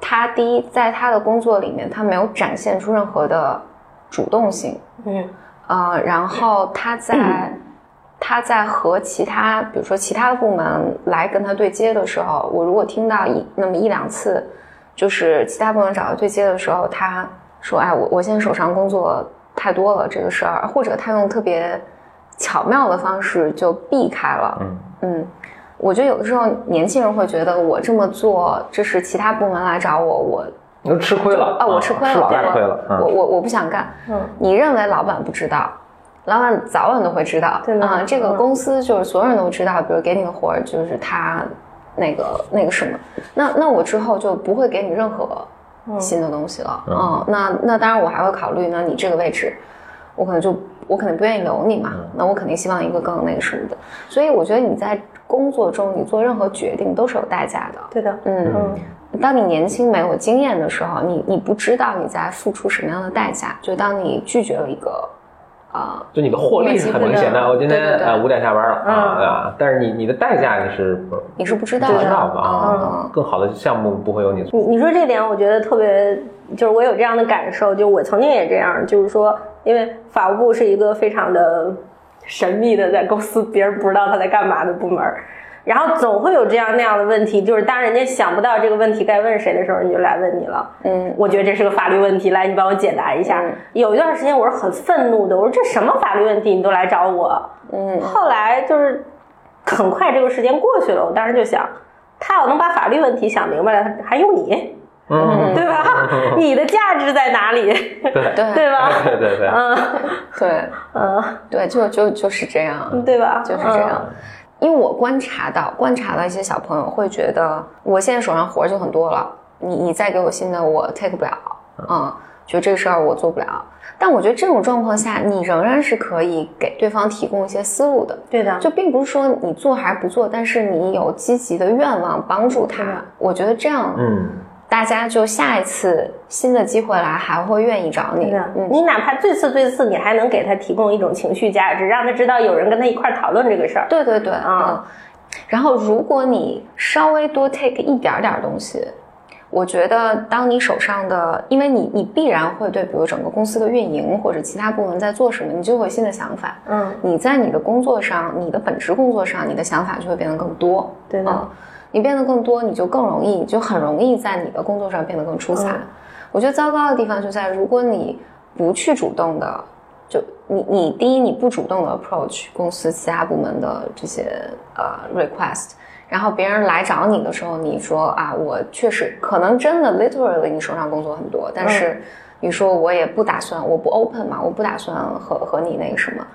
他第一在他的工作里面他没有展现出任何的主动性，嗯呃，然后他在 他在和其他，比如说其他部门来跟他对接的时候，我如果听到一那么一两次，就是其他部门找他对接的时候，他说：“哎，我我现在手上工作太多了，这个事儿，或者他用特别巧妙的方式就避开了。”嗯嗯，我觉得有的时候年轻人会觉得我这么做，这是其他部门来找我，我你都吃亏了啊，我吃亏了，吃老对大亏了。我嗯我我不想干。嗯，你认为老板不知道，老板早晚都会知道。对的啊、这个嗯公司就是所有人都知道，比如给你个活儿，就是他那个那个什么，那那我之后就不会给你任何新的东西了。嗯，那那当然我还会考虑，那你这个位置，我可能就我肯定不愿意留你嘛，那我肯定希望一个更那个什么的。所以我觉得你在工作中你做任何决定都是有代价的。对的，嗯嗯当你年轻没有经验的时候，你你不知道你在付出什么样的代价。就当你拒绝了一个，啊、就你的获利是很明显的，我今天五点下班了嗯啊，对吧？但是你你的代价你是你是不知道不的。知道的啊嗯，更好的项目不会有你。你你说这点，我觉得特别，就是我有这样的感受，就我曾经也这样，就是说，因为法务部是一个非常的神秘的，在公司别人不知道他在干嘛的部门儿，然后总会有这样那样的问题，就是当人家想不到这个问题该问谁的时候，你就来问你了。嗯我觉得这是个法律问题，来，你帮我解答一下。嗯有一段时间我是很愤怒的，我说这什么法律问题你都来找我。嗯后来就是很快这个时间过去了，我当时就想，他要能把法律问题想明白了，还用你？嗯，对吧？你的价值在哪里？对对对吧？对对对，嗯对嗯，对，就就就是这样，对吧？就是这样。因为我观察到，观察到一些小朋友会觉得，我现在手上活儿就很多了，你你再给我新的，我 take 不了，嗯，觉得这个事儿我做不了。但我觉得这种状况下，你仍然是可以给对方提供一些思路的。对的，就并不是说你做还是不做，但是你有积极的愿望帮助他，我觉得这样，嗯，大家就下一次新的机会来还会愿意找你。的。嗯，你哪怕最次最次，你还能给他提供一种情绪价值，让他知道有人跟他一块儿讨论这个事儿。对对对，啊嗯。然后，如果你稍微多 take 一点点东西，我觉得当你手上的，因为你你必然会对，比如整个公司的运营或者其他部门在做什么，你就会有新的想法。嗯，你在你的工作上，你的本职工作上，你的想法就会变得更多。对的嗯你变得更多，你就更容易，就很容易在你的工作上变得更出彩。嗯我觉得糟糕的地方就在，如果你不去主动的，就你你第一你不主动的 approach 公司其他部门的这些呃 request，然后别人来找你的时候，你说啊，我确实可能真的 literally 你手上工作很多，但是你说我也不打算，我不 open 嘛，我不打算和和你那个什么，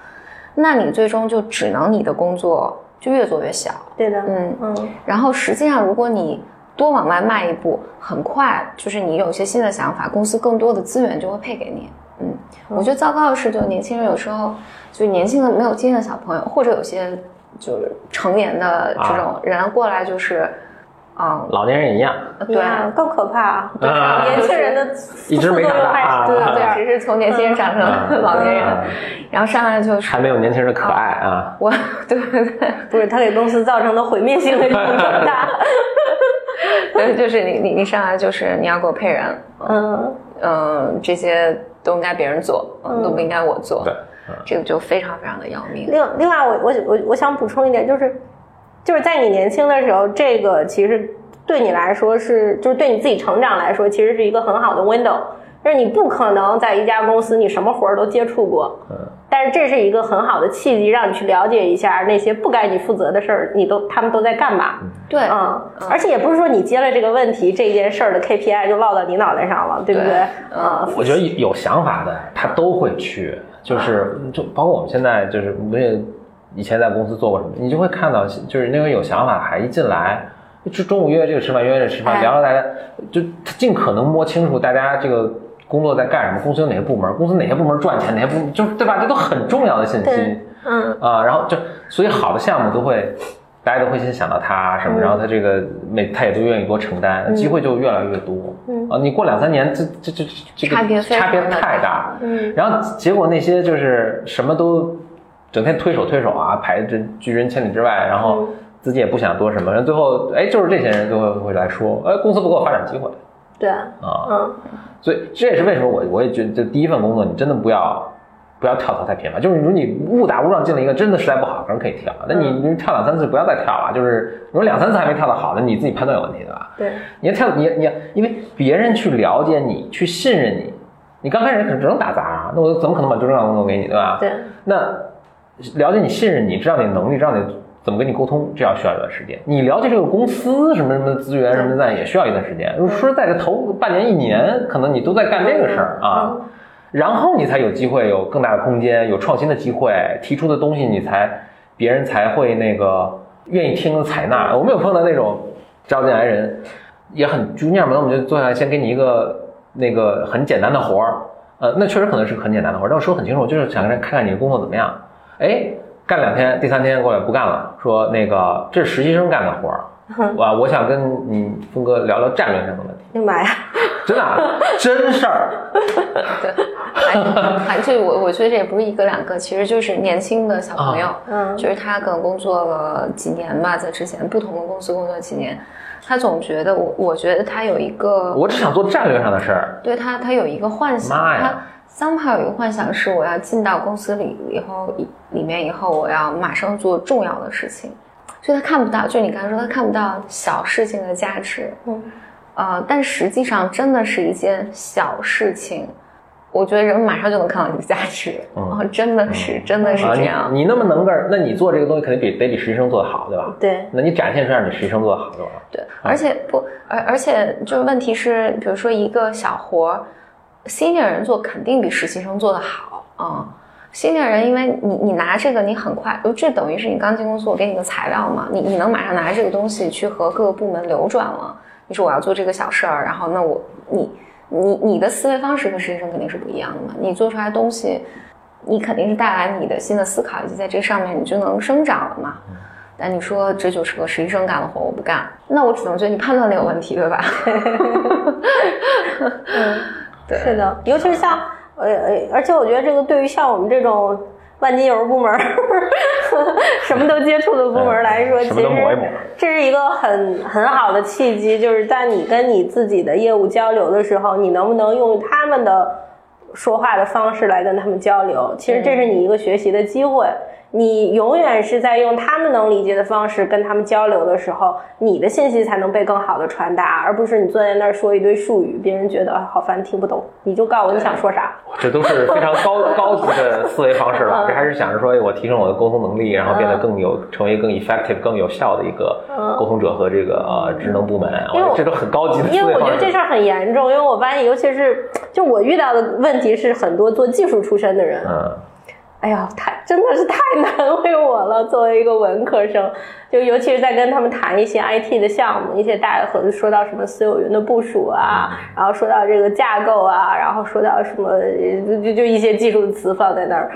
那你最终就只能你的工作就越做越小。对的，嗯嗯然后实际上，如果你多往外迈一步，很快就是你有一些新的想法，公司更多的资源就会配给你。嗯，我觉得糟糕的是，就年轻人有时候就年轻的没有经验的小朋友，或者有些就是成年的这种人过来，就是啊，老年人一样，对。更可怕啊！啊。年轻人的 一直没长大。啊。对对啊对，只是从年轻人长成了 老年人。啊，然后上来就是还没有年轻人可爱啊。我，对对对。不是他给公司造成的毁灭性的影响更大。对，就是你你你上来就是你要给我配人，嗯，嗯，这些都应该别人做，嗯，都不应该我做，对，嗯这个就非常非常的要命。另另外我我我我想补充一点，就是就是在你年轻的时候，这个其实对你来说是就是对你自己成长来说，其实是一个很好的 window。就是你不可能在一家公司你什么活儿都接触过，嗯，但是这是一个很好的契机，让你去了解一下那些不该你负责的事儿，你都他们都在干嘛。对，嗯，而且也不是说你接了这个问题，这件事儿的 KPI 就落到你脑袋上了，对不对？对嗯，我觉得有想法的他都会去，就是就包括我们现在就是我也以前在公司做过什么，你就会看到就是那个有想法还一进来。就中午约这个吃饭，约这个吃饭，哎聊聊大家，就尽可能摸清楚大家这个工作在干什么，公司有哪些部门，公司哪些部门赚钱，哪些部门就是对吧？这都很重要的信息。嗯啊，然后就所以好的项目都会，大家都会先想到他什么，嗯然后他这个每他也都愿意多承担，机会就越来越多。嗯啊，你过两三年，这这这这个差别差别太大。嗯然后结果那些就是什么都整天推手推手啊，排这拒人千里之外，然后嗯自己也不想多什么，然后最后哎，就是这些人最后会来说，哎，公司不给我发展机会对，啊。嗯所以这也是为什么我我也觉得这第一份工作你真的不要不要跳槽太频繁，就是如果你误打误撞进了一个真的实在不好，可能可以跳，那你你跳两三次不要再跳了，就是如果两三次还没跳的好，那你自己判断有问题对吧？对，你要跳你你要因为别人去了解你，去信任你，你刚开始可能只能打杂啊，那我怎么可能把最重要的工作给你对吧？对，那了解你、信任你，知道你的能力，知道你怎么跟你沟通，这要需要一段时间。你了解这个公司什么什么资源什么的，那也需要一段时间。说实在的，头半年、一年，可能你都在干这个事儿啊，嗯然后你才有机会有更大的空间，有创新的机会，提出的东西你才别人才会那个愿意听采纳。我们有碰到那种招进来人也很 junior 嘛，那我们就坐下来先给你一个那个很简单的活儿，呃，那确实可能是很简单的活儿，但我说很清楚，就是想看看你的工作怎么样。哎，干两天，第三天过来不干了，说那个这是实习生干的活儿，我我想跟你峰哥聊聊战略上的问题，哎呀妈呀，真的啊真事儿。对，还还就我我觉得这也不是一个两个，其实就是年轻的小朋友，嗯就是他可能工作了几年吧，在之前不同的公司工作几年，他总觉得我我觉得他有一个我只想做战略上的事儿，对他，他有一个幻想，妈呀他 somehow 有一个幻想是我要进到公司里以后，里里面以后我要马上做重要的事情，所以他看不到，就你刚才说他看不到小事情的价值，嗯，呃，但实际上真的是一件小事情，我觉得人马上就能看到你的价值，嗯。哦，真的是，真的是啊，这样，你你那么能干，那你做这个东西肯定比得比实习生做的好，对吧？对，那你展现出来你实习生做的好就完了。对，而且不，而而且就是问题是，比如说一个小活儿，senior 人做肯定比实习生做的好啊。senior 人，因为你你拿这个，你很快，这等于是你刚进公司，我给你个材料嘛，你你能马上拿这个东西去和各个部门流转了。你说我要做这个小事儿，然后那我你你你的思维方式和实习生肯定是不一样的嘛，你做出来的东西，你肯定是带来你的新的思考，以及在这上面你就能生长了嘛。但你说这就是个实习生干的活，我不干，那我只能觉得你判断力有问题，对吧？嗯，对是的，尤其是像呃呃，而且我觉得这个对于像我们这种万金油部门儿，什么都接触的部门来说，其实这是一个很很好的契机，就是在你跟你自己的业务交流的时候，你能不能用他们的说话的方式来跟他们交流？其实这是你一个学习的机会。你永远是在用他们能理解的方式跟他们交流的时候，你的信息才能被更好的传达，而不是你坐在那儿说一堆术语，别人觉得啊好烦听不懂，你就告诉 我你想说啥。这都是非常高高级的思维方式了。这还是想着说，哎我提升我的沟通能力，然后变得更有，成为更 effective、更有效的一个沟通者和这个呃职能部门。因为我这都很高级的思因为我觉。得这事儿很严重，因为我发现，尤其是就我遇到的问题是，很多做技术出身的人，嗯，哎呀，太真的是太难为我了。作为一个文科生，就尤其是在跟他们谈一些 IT 的项目，一些大和说到什么私有云的部署啊，然后说到这个架构啊，然后说到什么就就就一些技术的词放在那儿。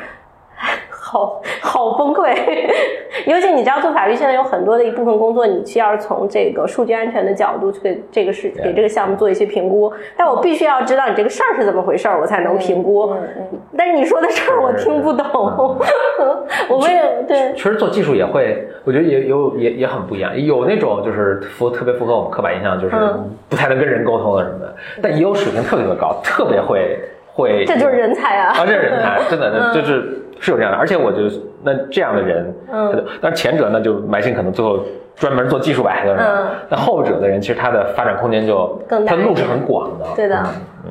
好 好崩溃。尤其你知道，做法律现在有很多的一部分工作，你需要从这个数据安全的角度去给这个事给这个项目做一些评估。但我必须要知道你这个事儿是怎么回事儿，我才能评估。但是你说的事儿我听不懂，我们也对。其实做技术也会，我觉得也有也也很不一样。有那种就是符特别符合我们刻板印象，就是不太能跟人沟通的什么的，但也有水平特别特别高，特别会会。这就是人才啊！啊，这是人才，真的，就是是有这样的。而且我觉得，那这样的人，嗯，但是前者呢，就埋心可能最后专门做技术吧，就是嗯，那后者的人，其实他的发展空间就更大，他路是很广的。对的，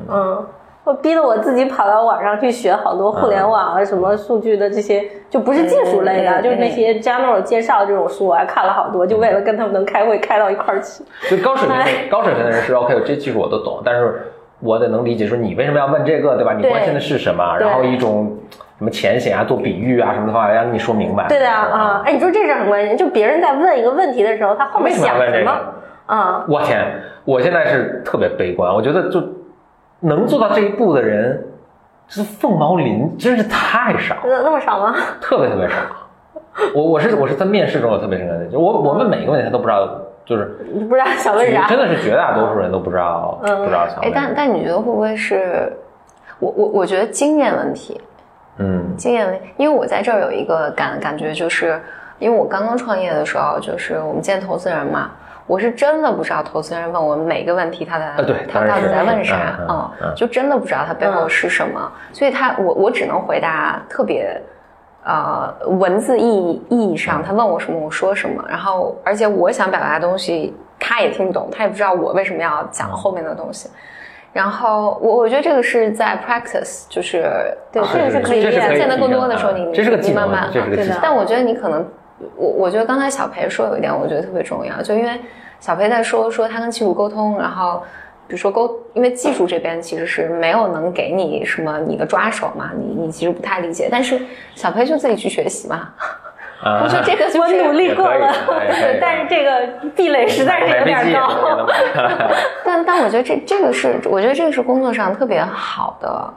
嗯。我逼得我自己跑到网上去学好多互联网啊，什么数据的这些，就不是技术类的，就是那些 general 介绍这种书，我还看了好多，就为了跟他们能开会开到一块儿去。就高水平高水平的人是 OK，这技术我都懂，但是我得能理解说你为什么要问这个，对吧？你关心的是什么？然后一种什么浅显啊、做比喻啊什么的方法，让你说明白。对的啊，哎，你说这是很关键，就别人在问一个问题的时候，他后面想什么？啊，我天，我现在是特别悲观，我觉得就。能做到这一步的人，是凤毛麟，真是太少。那那么少吗？特别特别少。我我是我是在面试中有特别深刻的，我我问每一个问题他都不知道，就是不知道想问啥。真的是绝大多数人都不知道，不知道想。哎，但但你觉得会不会是？我我我觉得经验问题。嗯，经验为，因为我在这儿有一个感感觉，就是因为我刚刚创业的时候，就是我们见投资人嘛。我是真的不知道投资人问我每个问题，他在他到底在问啥啊？就真的不知道他背后是什么，所以他我我只能回答特别，呃，文字意义意义上他问我什么我说什么，然后而且我想表达的东西他也听不懂，他也不知道我为什么要讲后面的东西。然后我我觉得这个是在 practice，就是对这个是可以练，见得更多的时候你你慢慢对的，但我觉得你可能。我我觉得刚才小裴说有一点，我觉得特别重要，就因为小裴在说说他跟技术沟通，然后比如说沟，因为技术这边其实是没有能给你什么你的抓手嘛，你你其实不太理解，但是小裴就自己去学习嘛。我觉得这个我努力过了，但是这个壁垒实在是有点高。但但我觉得这这个是，我觉得这个是工作上特别好的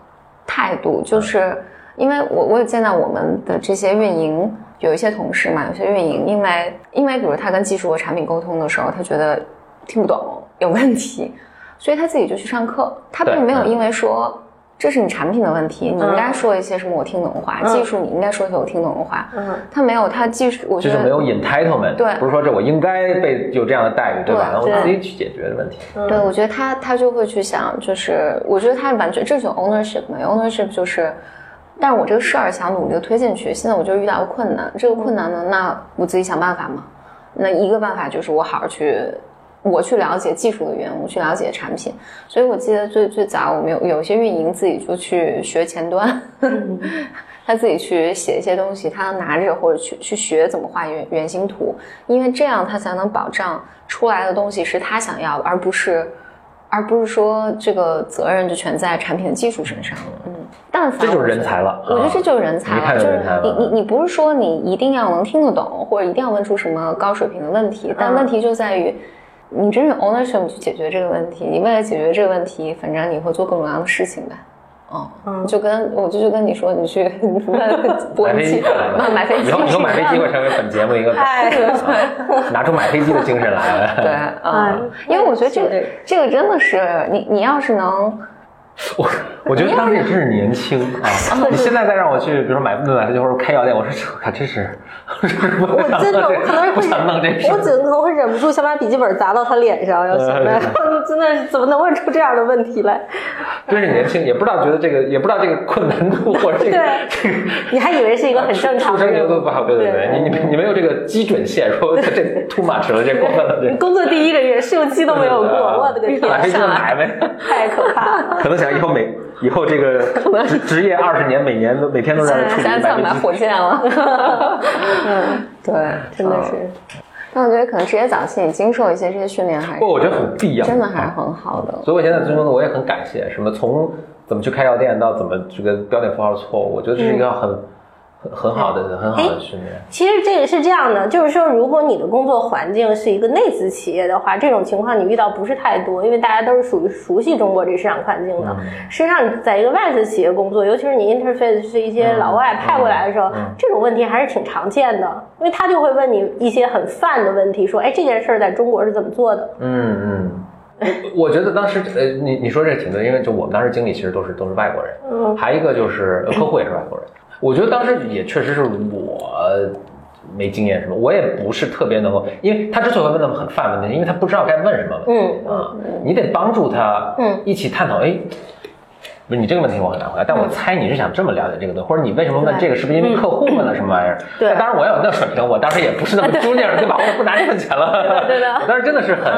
态度，就是因为我我有见到我们的这些运营。有一些同事嘛，有些运营，因为因为比如他跟技术和产品沟通的时候，他觉得听不懂有问题，所以他自己就去上课。他并没有因为说这是你产品的问题，你应该说一些什么我听懂的话，技术你应该说一些我听懂的话。嗯，他没有，他技术我觉得就是没有 entitlement，对，不是说这我应该被有这样的待遇，对吧？我自己去解决的问题。对，我觉得他他就会去想，就是我觉得他完全这种 ownership 嘛，ownership 就是。但是我这个事儿想努力的推进去，现在我就遇到个困难，这个困难呢，那我自己想办法嘛。那一个办法就是我好好去，我去了解技术的源，我去了解产品。所以我记得最最早我们有有一些运营自己就去学前端，他自己去写一些东西，他拿着或者去去学怎么画原原型图，因为这样他才能保障出来的东西是他想要的，而不是。而不是说这个责任就全在产品的技术身上，嗯，但凡这就是人才了。我觉得这就是人才了，就是你你你不是说你一定要能听得懂，或者一定要问出什么高水平的问题，但问题就在于你真是 ownership 去解决这个问题。你为了解决这个问题，反正你会做各种各样的事情呗。哦，嗯，就跟我就就跟你说，你去 买飞机，买飞机，以后以后买飞机会成为本节目一个，拿出买飞机的精神来。对，嗯，因为我觉得这个这个真的是你你要是能。我我觉得当时也真是年轻啊！你现在再让我去，比如说买买飞机或者开药店，我说这真是，我真的我可能会，我真可能会忍不住想把笔记本砸到他脸上，要现在 真的怎么能问出这样的问题来？真是年轻，也不知道觉得这个，也不知道这个困难度或者这个这个，你还以为是一个很正常的，出生牛犊不好，对对对，你你你没有这个基准线，说这 too much 了，这过分了，这工作第一个月试用期都没有过，我的个天，太可怕了，可能想以后每以后这个职职业二十年，每年都每天都在处理买火箭了。嗯，对，真的是。但我觉得可能职业早期你经受一些这些训练还是，不，我觉得很必要，真的还是很好的。所以我现在最终呢，我也很感谢，什么从怎么去开药店到怎么这个标点符号错误，我觉得这是一个很很很好的很好的训练。其实这个是这样的，就是说，如果你的工作环境是一个内资企业的话，这种情况你遇到不是太多，因为大家都是属于熟悉中国这市场环境的。实际上，你在一个外资企业工作，尤其是你 interface 是一些老外派过来的时候，这种问题还是挺常见的，因为他就会问你一些很泛的问题，说，哎，这件事儿在中国是怎么做的？嗯嗯。我觉得当时，呃，你你说这挺对，因为就我们当时经理其实都是都是外国人，嗯，还一个就是客户也是外国人。我觉得当时也确实是我没经验什么，我也不是特别能够，因为他之所以会问那么很泛问题，因为他不知道该问什么问题，嗯啊，你得帮助他，嗯，一起探讨，哎。不是你这个问题我很难回答，但我猜你是想这么了解这个的，或者你为什么问这个？是不是因为客户问了什么玩意儿？对，当然我要有那水平，我当时也不是那么 junior，对吧？我也不拿这份钱了。对的。我当时真的是很，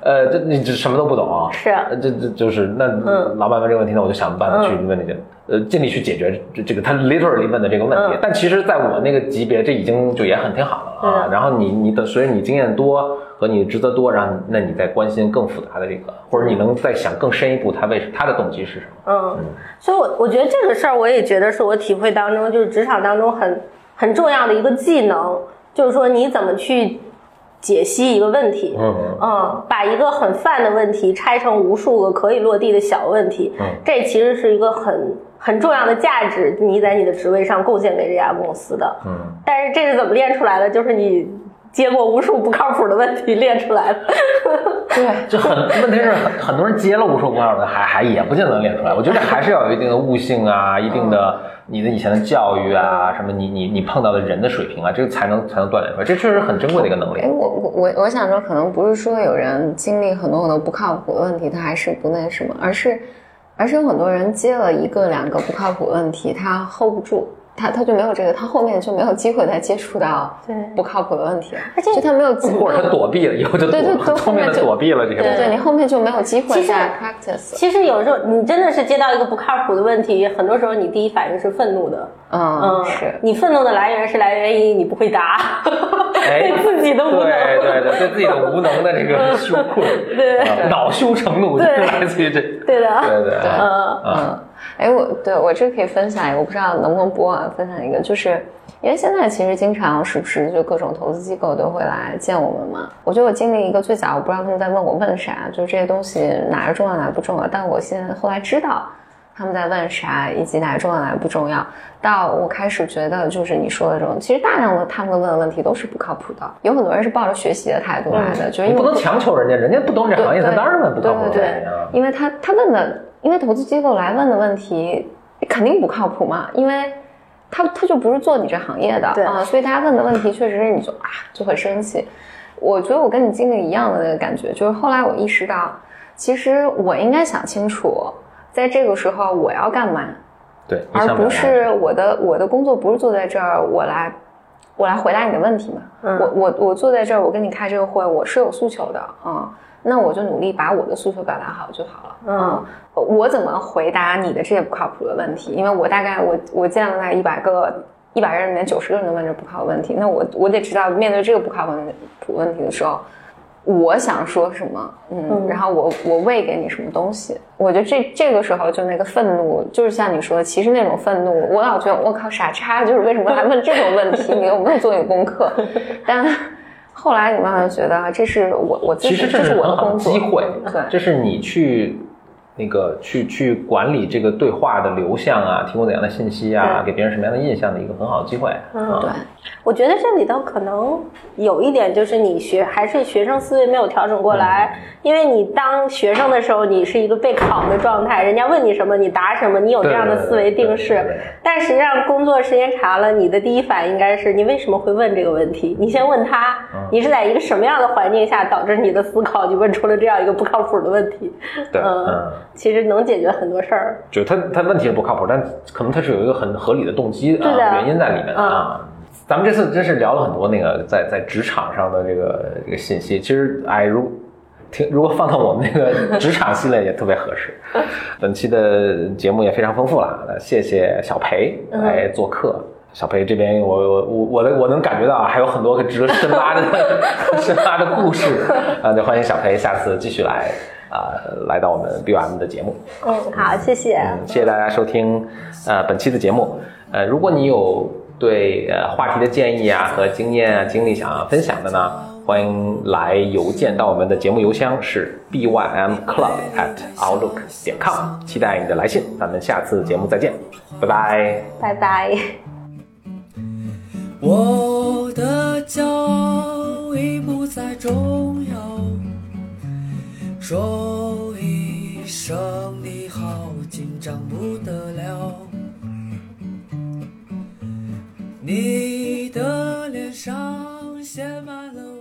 呃，这你这什么都不懂啊。是。这这就是那老板问这个问题，那我就想办法去问那个，呃，尽力去解决这这个他 literally 问的这个问题。但其实在我那个级别，这已经就也很挺好的了啊。然后你你的随着你经验多。和你职责多，然后那你再关心更复杂的这个，或者你能再想更深一步，他为什他的动机是什么？嗯，所以，我我觉得这个事儿，我也觉得是我体会当中，就是职场当中很很重要的一个技能，就是说你怎么去解析一个问题，嗯嗯，把一个很泛的问题拆成无数个可以落地的小问题，嗯，这其实是一个很很重要的价值，你在你的职位上贡献给这家公司的，嗯，但是这是怎么练出来的？就是你。接过无数不靠谱的问题练出来的，对，就很问题是很很多人接了无数不靠谱的，还还也不见得练出来。我觉得还是要有一定的悟性啊，一定的你的以前的教育啊，什么你你你碰到的人的水平啊，这个才能才能锻炼出来。这确实很珍贵的一个能力。哎，我我我我想说，可能不是说有人经历很多很多不靠谱的问题，他还是不那什么，而是而是有很多人接了一个两个不靠谱问题，他 hold 不住。他他就没有这个，他后面就没有机会再接触到不靠谱的问题，而且就他没有机会，或者他躲避了以后就对对对，后面就躲避了这些，对对，你后面就没有机会再 practice。其实有时候你真的是接到一个不靠谱的问题，很多时候你第一反应是愤怒的，嗯，是你愤怒的来源是来源于你不会答，对自己的无能，对对对，对自己的无能的这个羞愧，对，恼羞成怒就来自于这，对的，对对，嗯嗯。哎，我对我这可以分享一个，我不知道能不能播啊？分享一个，就是因为现在其实经常时不时就各种投资机构都会来见我们嘛。我觉得我经历一个最早，我不知道他们在问我问啥，就是这些东西哪个重要哪个不重要。但我现在后来知道他们在问啥，以及哪个重要哪个不重要。到我开始觉得，就是你说的这种，其实大量的他们问的问题都是不靠谱的。有很多人是抱着学习的态度来的，就是不能强求人家，人家不懂这行业，他当然问不靠谱。对对对，因为他他问的。因为投资机构来问的问题肯定不靠谱嘛，因为他他就不是做你这行业的啊，所以大家问的问题确实是你就啊就很生气。我觉得我跟你经历一样的那个感觉，就是后来我意识到，其实我应该想清楚，在这个时候我要干嘛，对，而不是我的我的工作不是坐在这儿我来我来回答你的问题嘛。我我我坐在这儿，我跟你开这个会，我是有诉求的啊。那我就努力把我的诉求表达好就好了。嗯，我怎么回答你的这些不靠谱的问题？因为我大概我我见了那一百个一百人里面九十个人都问这不靠谱问题，那我我得知道面对这个不靠谱问题的时候，我想说什么？嗯，然后我我喂给你什么东西？我觉得这这个时候就那个愤怒，就是像你说，其实那种愤怒，我老觉得我靠傻叉，就是为什么还问这种问题？你有没有做你功课？但。后来你慢慢觉得，这是我我其实这是我的工作机会，对，这是你去。那个去去管理这个对话的流向啊，提供怎样的信息啊，给别人什么样的印象的一个很好的机会。嗯，对，我觉得这里头可能有一点就是你学还是学生思维没有调整过来，因为你当学生的时候，你是一个被考的状态，人家问你什么你答什么，你有这样的思维定式。但实际上工作时间长了，你的第一反应应该是你为什么会问这个问题？你先问他，你是在一个什么样的环境下导致你的思考，你问出了这样一个不靠谱的问题？对，嗯。其实能解决很多事儿，就他他问题是不靠谱，但可能他是有一个很合理的动机啊原因在里面啊。咱们这次真是聊了很多那个在在职场上的这个这个信息，其实哎如听如果放到我们那个 职场系列也特别合适。本期的节目也非常丰富了，那谢谢小裴来做客。小裴这边我我我我的我能感觉到还有很多个值得深挖的 深挖的故事啊，就欢迎小裴下次继续来。啊，来到我们 B M 的节目。嗯，好，谢谢。嗯，谢谢大家收听呃本期的节目。呃，如果你有对呃话题的建议啊和经验啊经历想要分享的呢，欢迎来邮件到我们的节目邮箱是 bymclub at outlook 点 com，期待你的来信，咱们下次节目再见，拜拜。拜拜。我的骄傲已不再重要，说一声你好，紧张不得了。你的脸上写满了